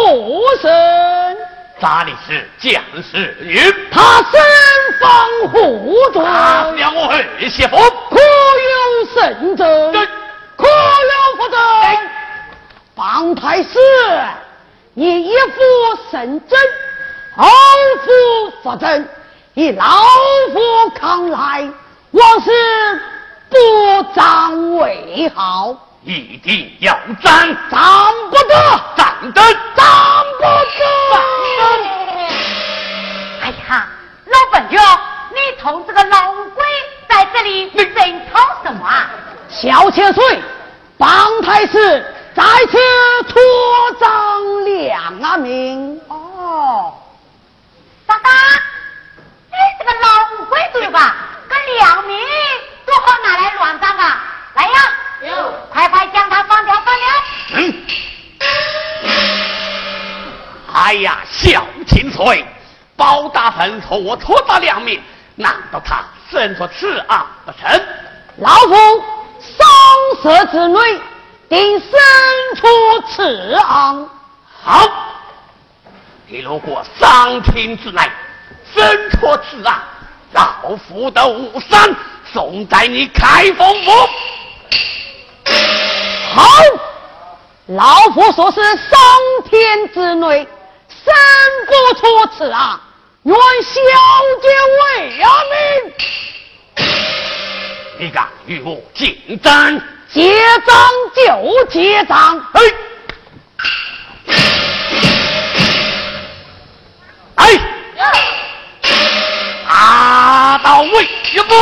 神，咋的是将士云？他身防护重，打了我儿媳妇，可有甚者？对。可有不得？方太师，你一夫胜真，二夫不正，以老夫看来，我是不张为好，一定要斩，张不得，斩得张不得。哎呀，老本哟，你同这个老鬼在这里争吵什么啊？小千岁，帮太师在此托掌两名。哦，大大，你这个老鬼对吧？跟两名都好拿来乱账啊！来呀，有，快快将他放掉，放掉。嗯。哎呀，小青翠，包大人和我托他两命，难道他生出此案不成？老夫双蛇之内，定生出此案。好，你如果三天之内生出此案，老夫的武山送在你开封府。好，老夫说是上天之内生不出此啊，愿小姐为命。你敢与我竞争？结账就结账。哎，哎，打到位一步。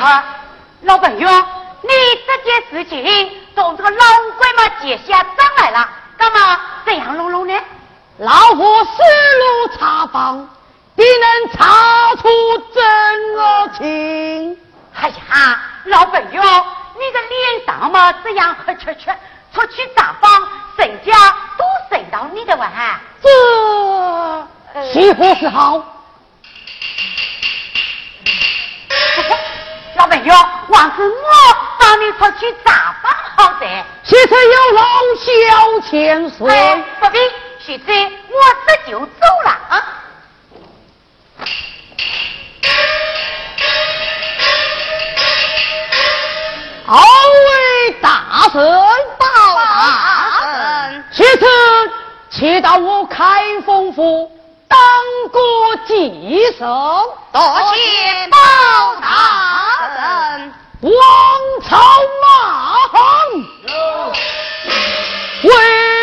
啊，老朋友，你这件事情从这个老鬼嘛结下账来了，干嘛这样弄弄呢？老夫思路查访，必能查出真恶情。哎呀，老朋友，你的脸上嘛这样黑黢黢，出去查访，人家都认到你的哇！这是何是好？老朋友，还是我帮你出去查访好噻。现在有劳小千岁。哎，不必，现在我这就走了啊。二位大神，报大神，这次且到我开封府当过几首，多谢包大人。王朝马航，为。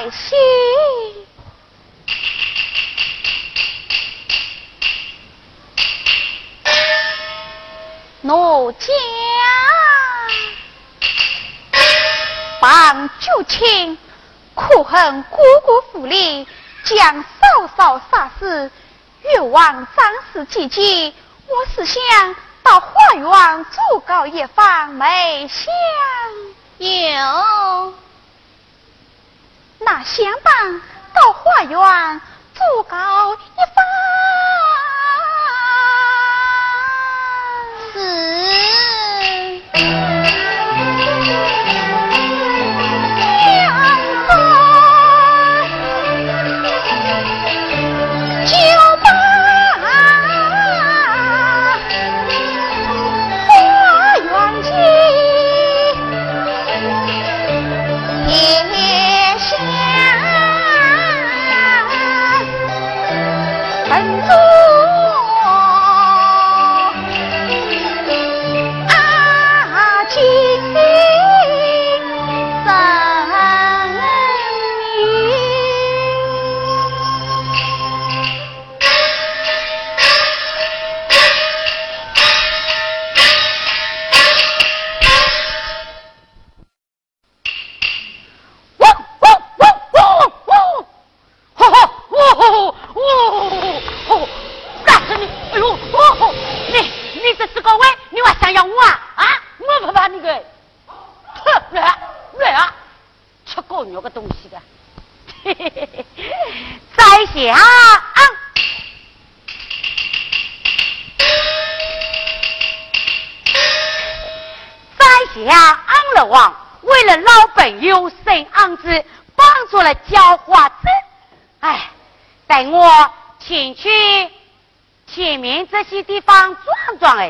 在心，奴家帮旧亲，苦恨姑姑府里将嫂嫂杀死，欲望张氏姐姐，我是想到花园祝告一番，没想有。那相当到花园祝告一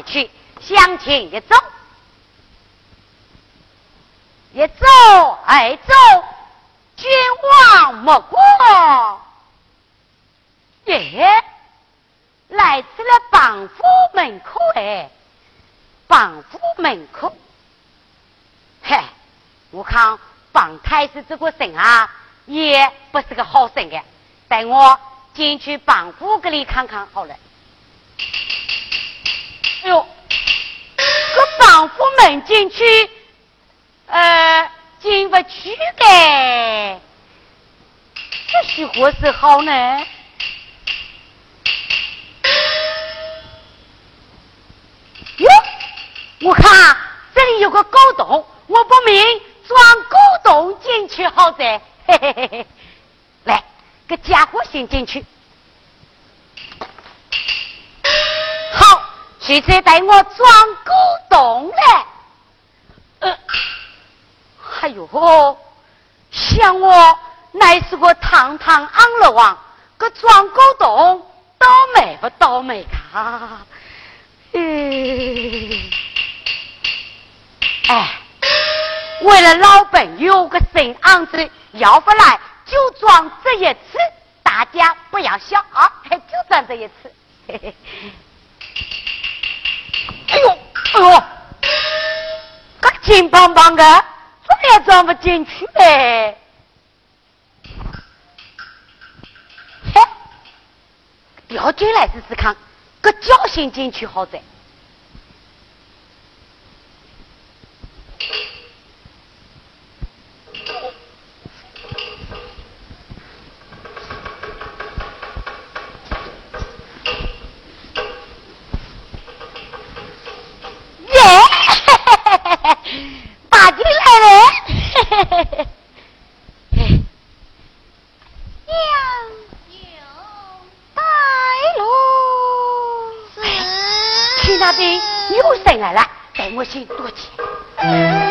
去向前一走，一走二走，君王莫过。耶，来到了榜府门口哎，榜府门口。嘿，我看榜太师这个神啊，也不是个好神的，带我进去榜府这里看看好了。这帮夫们进去，呃，进不去的，这是何时好呢？哟，我看这里有个沟洞，我不明钻沟洞进去好噻，嘿嘿嘿，来，个家伙先进去。现在带我钻沟洞来，呃，哎呦，想我乃是个堂堂安乐王，个装狗洞倒霉不倒霉卡？嗯，哎，为了老本有个新案子，要不来就装这一次，大家不要笑啊，就装这一次，嘿嘿。哎呦，哎呦，个金棒棒的，怎么也装不进去嘞？嘿，调进来试试看，个侥幸进去好在。嘿嘿嘿，嘿，去那边又生来了，带我去多见。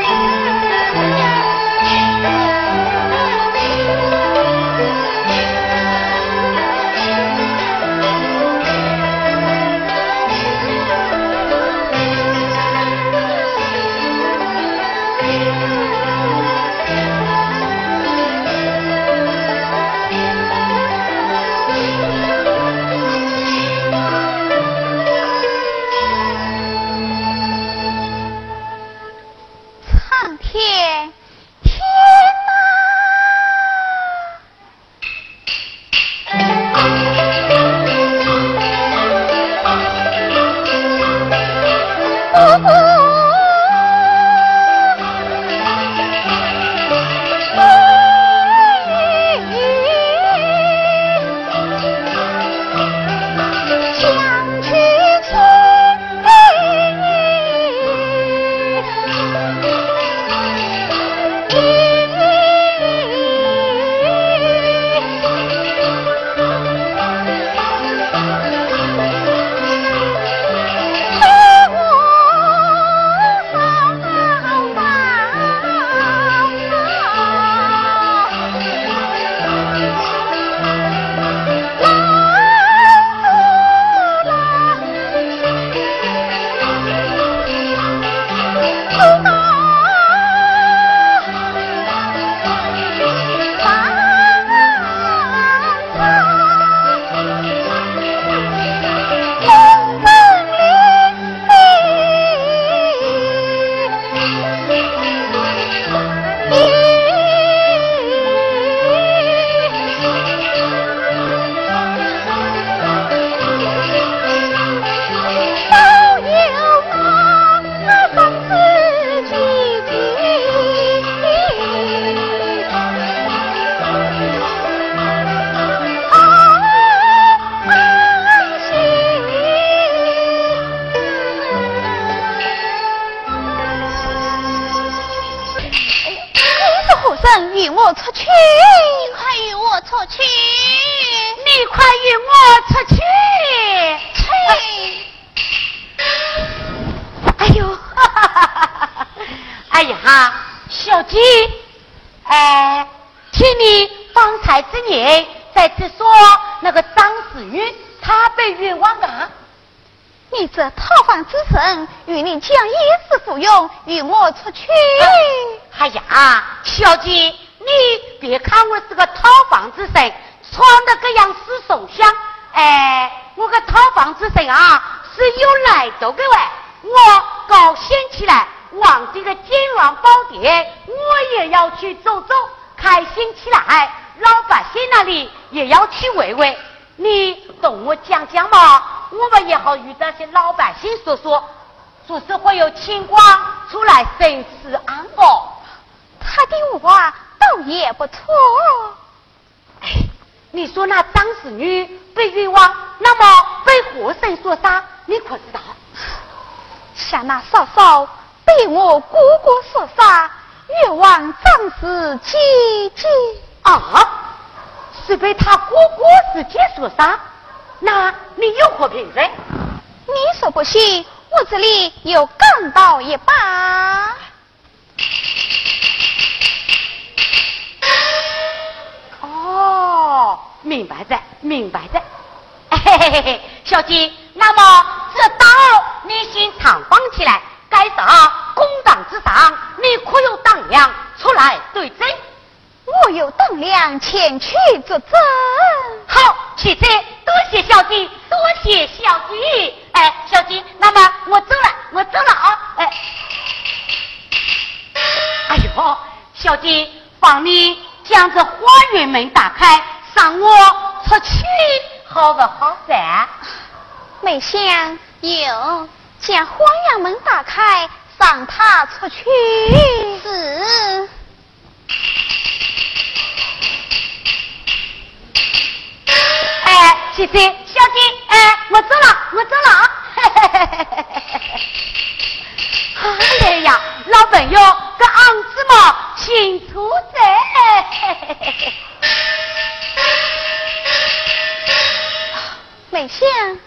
一把。哦，明白的，明白的。嘿嘿嘿嘿，小姐，那么对象？有，将花阳门打开，放他出去。是。哎，姐姐，小姐，哎，我走了，我走了啊！哎呀，老朋友，这案子嘛，新出的。美香，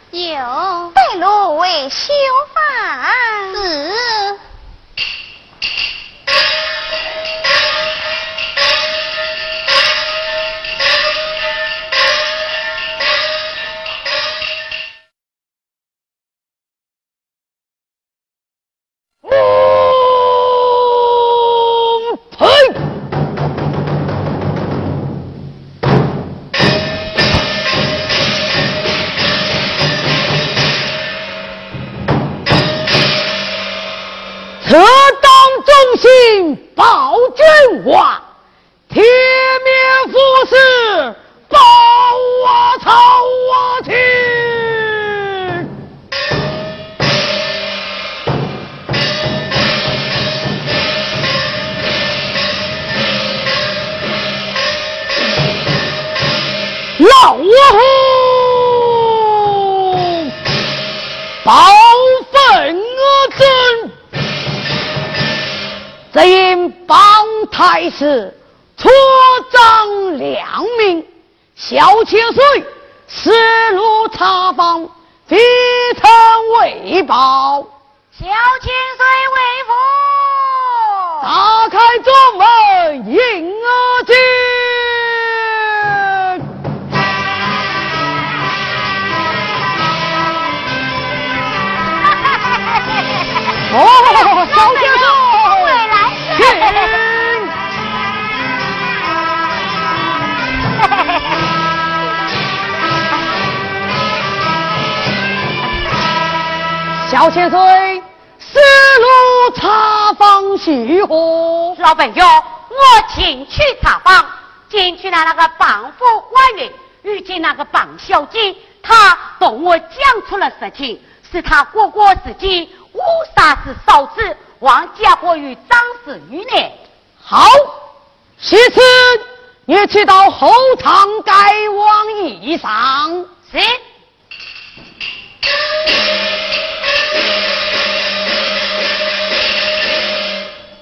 出了实情，是他哥哥自己误杀死嫂子，王家伙与张氏女呢。好，其次你去到后堂盖王椅上。是。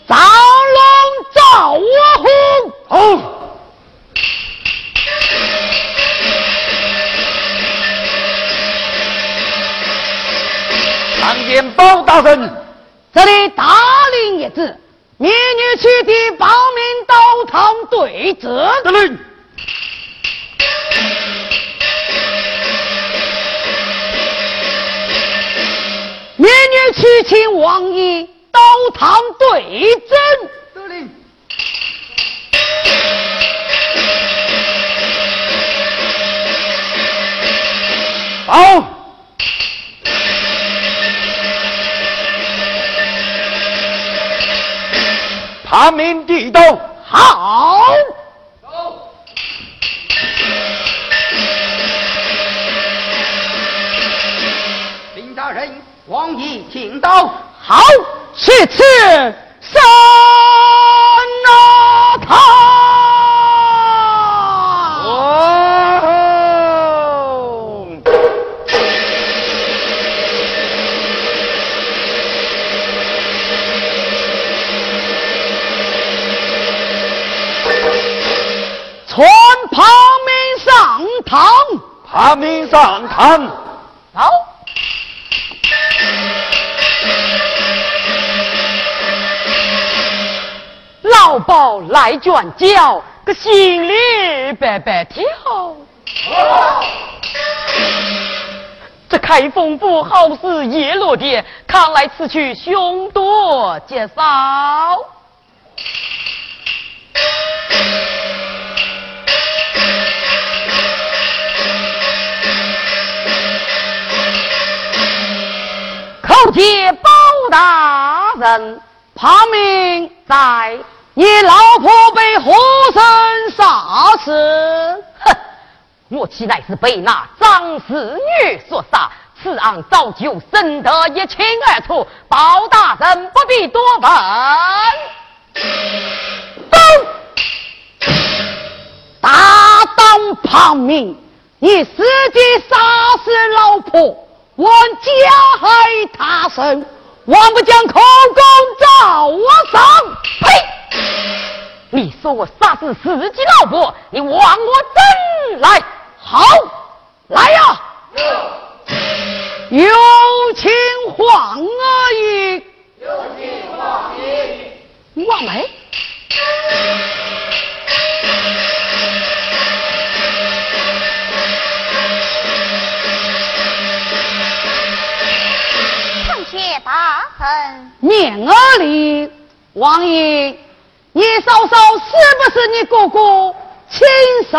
赵龙赵我虎，好。参见包大人，这里大令一旨，明日取缔报名到堂对质。得令。明日去请王爷到堂对质。得令。好。他命地道，好。林大人，王爷请到。好，去此三他命上堂。好。老鸨来卷脚，个心里白白跳。这开封府好似叶落的，看来此去凶多吉少。叩见包大人，怕命在，你老婆被何人杀死？哼，我岂乃是被那张氏女所杀？此案早就审得一清二楚，包大人不必多问。走，大胆庞明，你自己杀死老婆！枉加害他身，枉不将口供找我上。呸！你说我杀死自己老婆，你枉我真来？好，来呀！有请黄阿姨。有请皇姨。王梅。大臣，念儿里，王爷，你嫂嫂是不是你哥哥亲手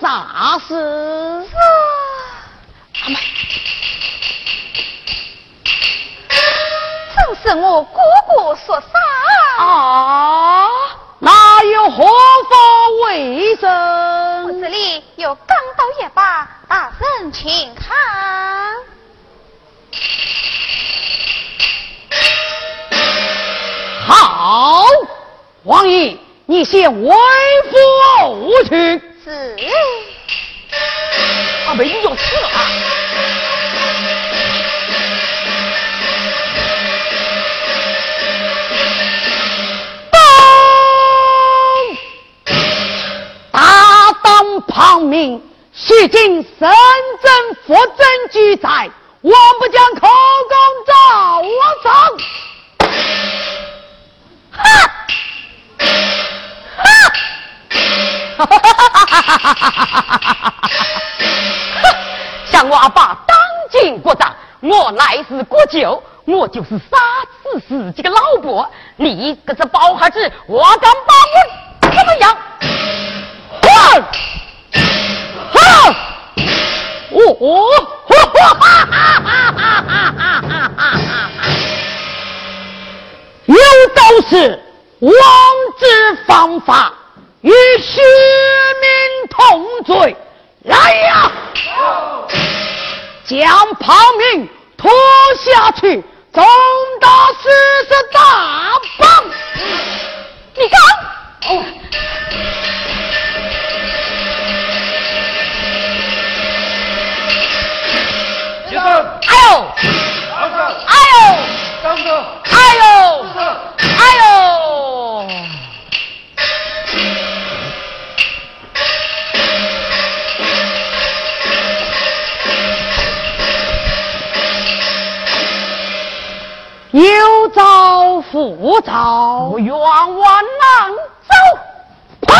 杀死？是。阿妈，正是我哥哥所杀。啊，那又何法为生？我这里有钢刀一把，大人请看。好，王爷，你先为服而去。是，啊，没有事啊。大当旁明，是经神真佛真俱在。王不将口供照上。哈！哈！哈哈哈哈哈哈！向我阿爸当今国丈，我乃是国舅，我就是杀死自己的老婆，你个这包孩子，我敢把我怎么样？哼！哼！哈哈哈哈哈哈！有道是，王之方法与虚名同罪。来呀！将庞明拖下去，重打四十大棒！你看，哦。哎呦，哎呦，哎呦，哎呦，哎呦有招复招，冤枉难走。呸！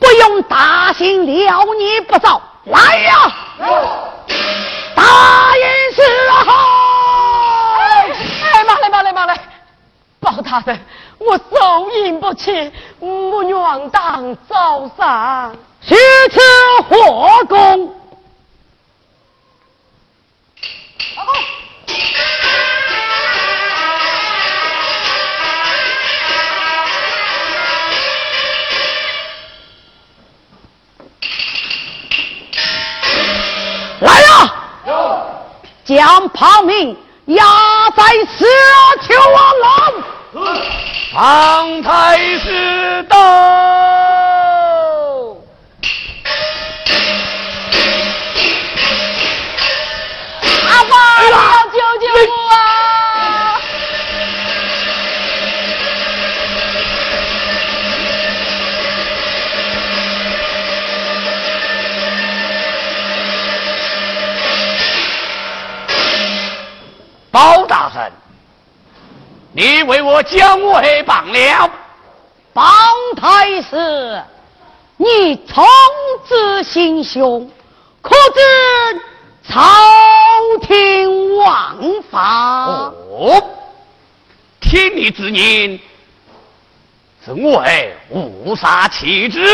不用大刑了你不着，来呀！大人是好。哎妈来妈来妈来！包大人，我手硬不起，我愿当早上。许此火功。将炮明压在十啊求王龙唐太师到。阿爸你要救救我包大人，你为我将为绑了。方太师，你从之心胸，可知朝廷王法？哦，听你之言，怎为误杀其之？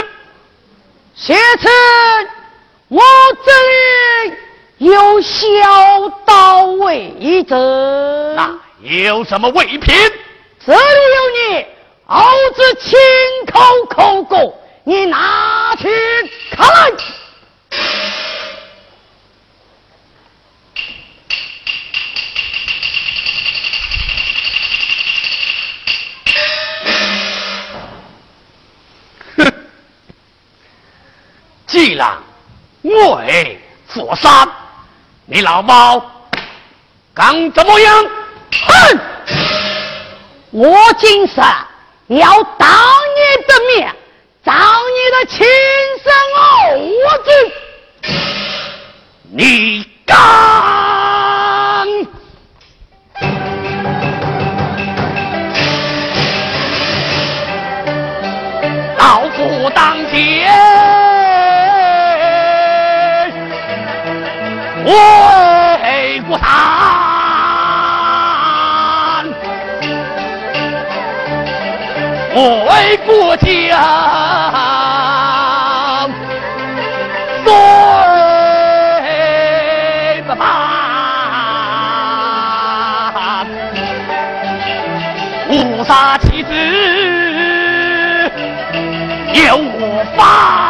学此，我这里有小刀为证。那有什么伪品？这里有你儿子亲口口供，你拿去看来。既然为佛山，你老包敢怎么样？哼！我今生要当你的面，当你的亲生儿子。你敢？老夫当前回过头我为国家随着五杀妻子有我妨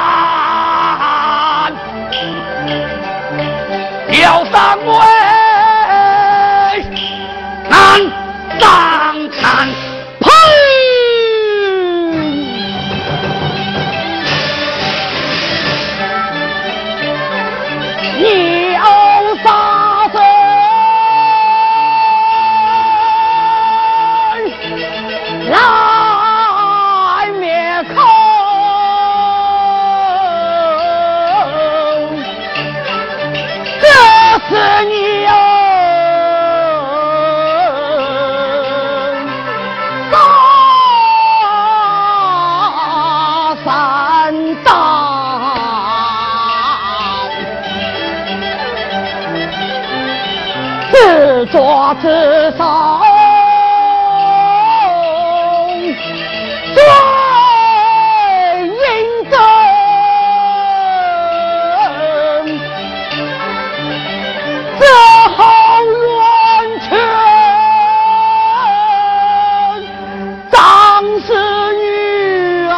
要杀做自首，最应真，这后冤屈，张氏女啊，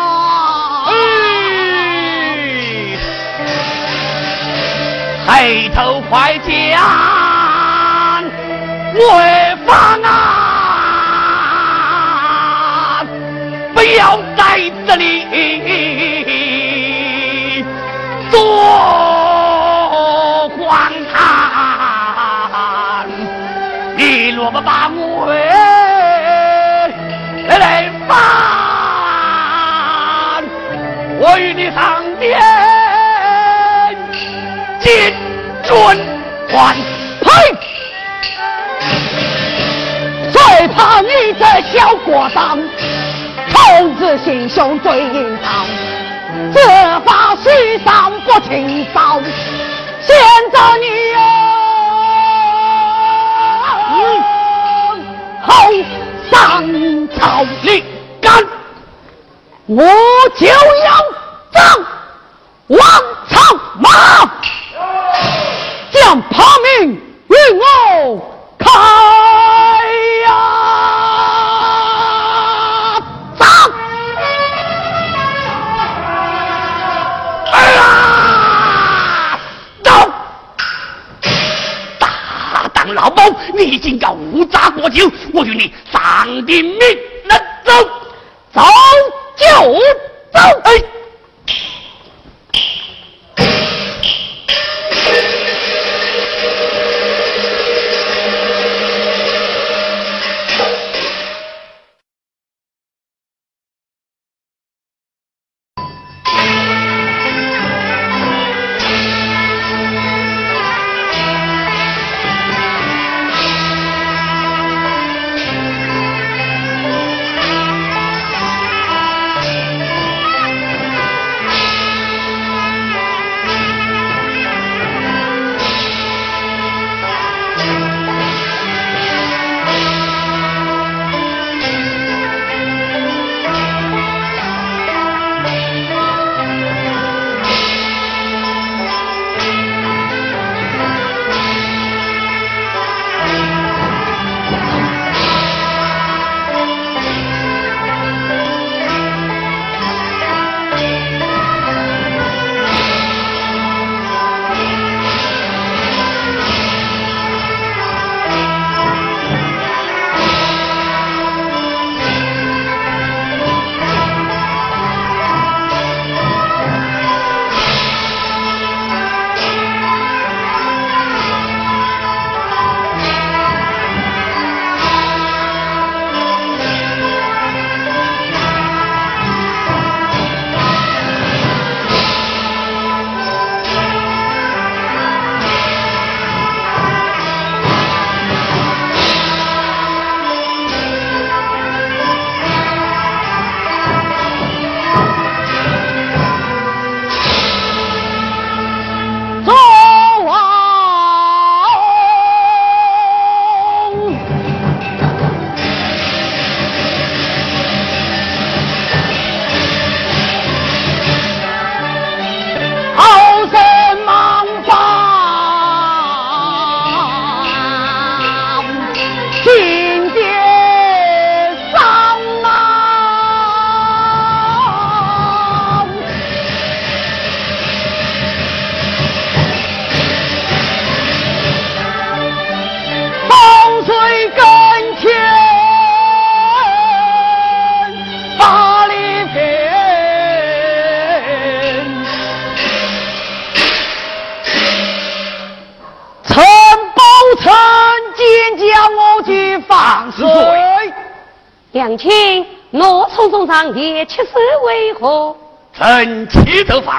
黑头快讲。违法啊！不要在这里做荒唐。你若不把我来来放，我与你上殿见准官。怕你这小国党，同志心胸最隐藏，这话须上不轻扫，现在你后上朝。立干，我就要上王朝马，你竟敢无诈过酒！我与你上定命，能走，走就走。哎。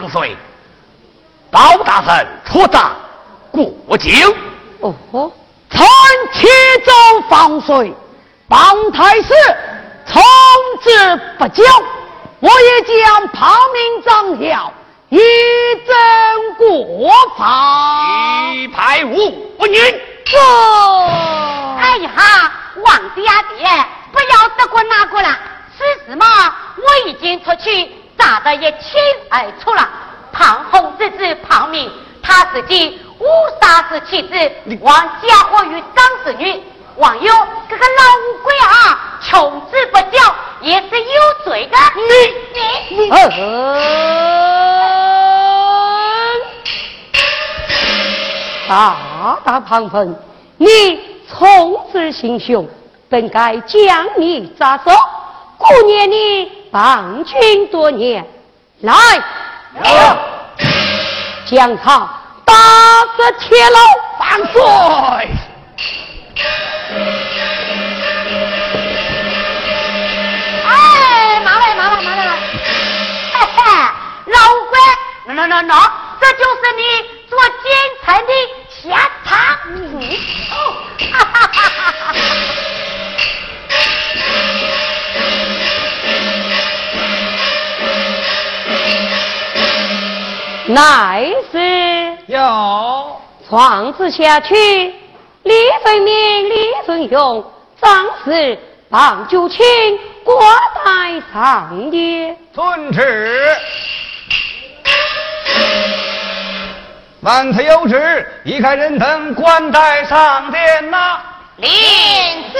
水？包大人出战过境。哦吼，臣启奏放水，帮太师从之不久，我也将炮名张了，一征国防。一派五人。走。哎呀，王爹爹，不要这个那个了。此事嘛，我已经出去查得一清二楚了。庞洪之子庞明，他自己误杀之妻子，王家伙与张氏女。王友这个老乌龟啊，穷之不教，也是有罪的。你你。大大庞鹏，你聪智心雄，本该将你抓走。顾念你帮军多年，来，将他打死铁牢，放水。哎，妈来妈来妈来！嘿嘿，老鬼，喏喏喏喏，这就是你。做奸臣的下场。哈哈哈哈哈！乃是有床子下去，李分明，李分勇，张氏庞九卿挂在上殿。遵旨。万岁有旨，移开人等，官带上殿呐。领旨。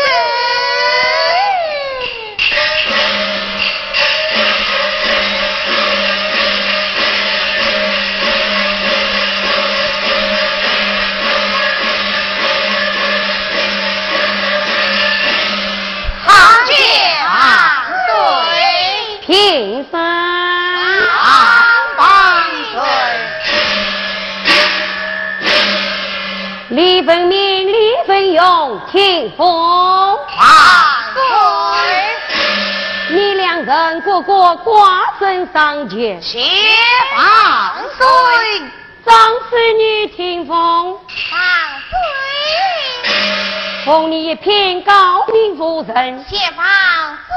李分明，李分勇，听风万岁！你两人个个挂身上前，谢万岁！张氏女听风万岁！封你一片高明夫人，谢放水！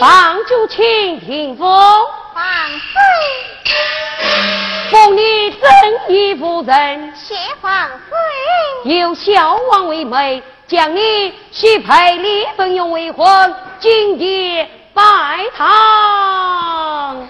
放酒请听风万岁！封你正义夫人，谢放水；有小王为媒，将你许配李分勇为婚，今夜拜堂。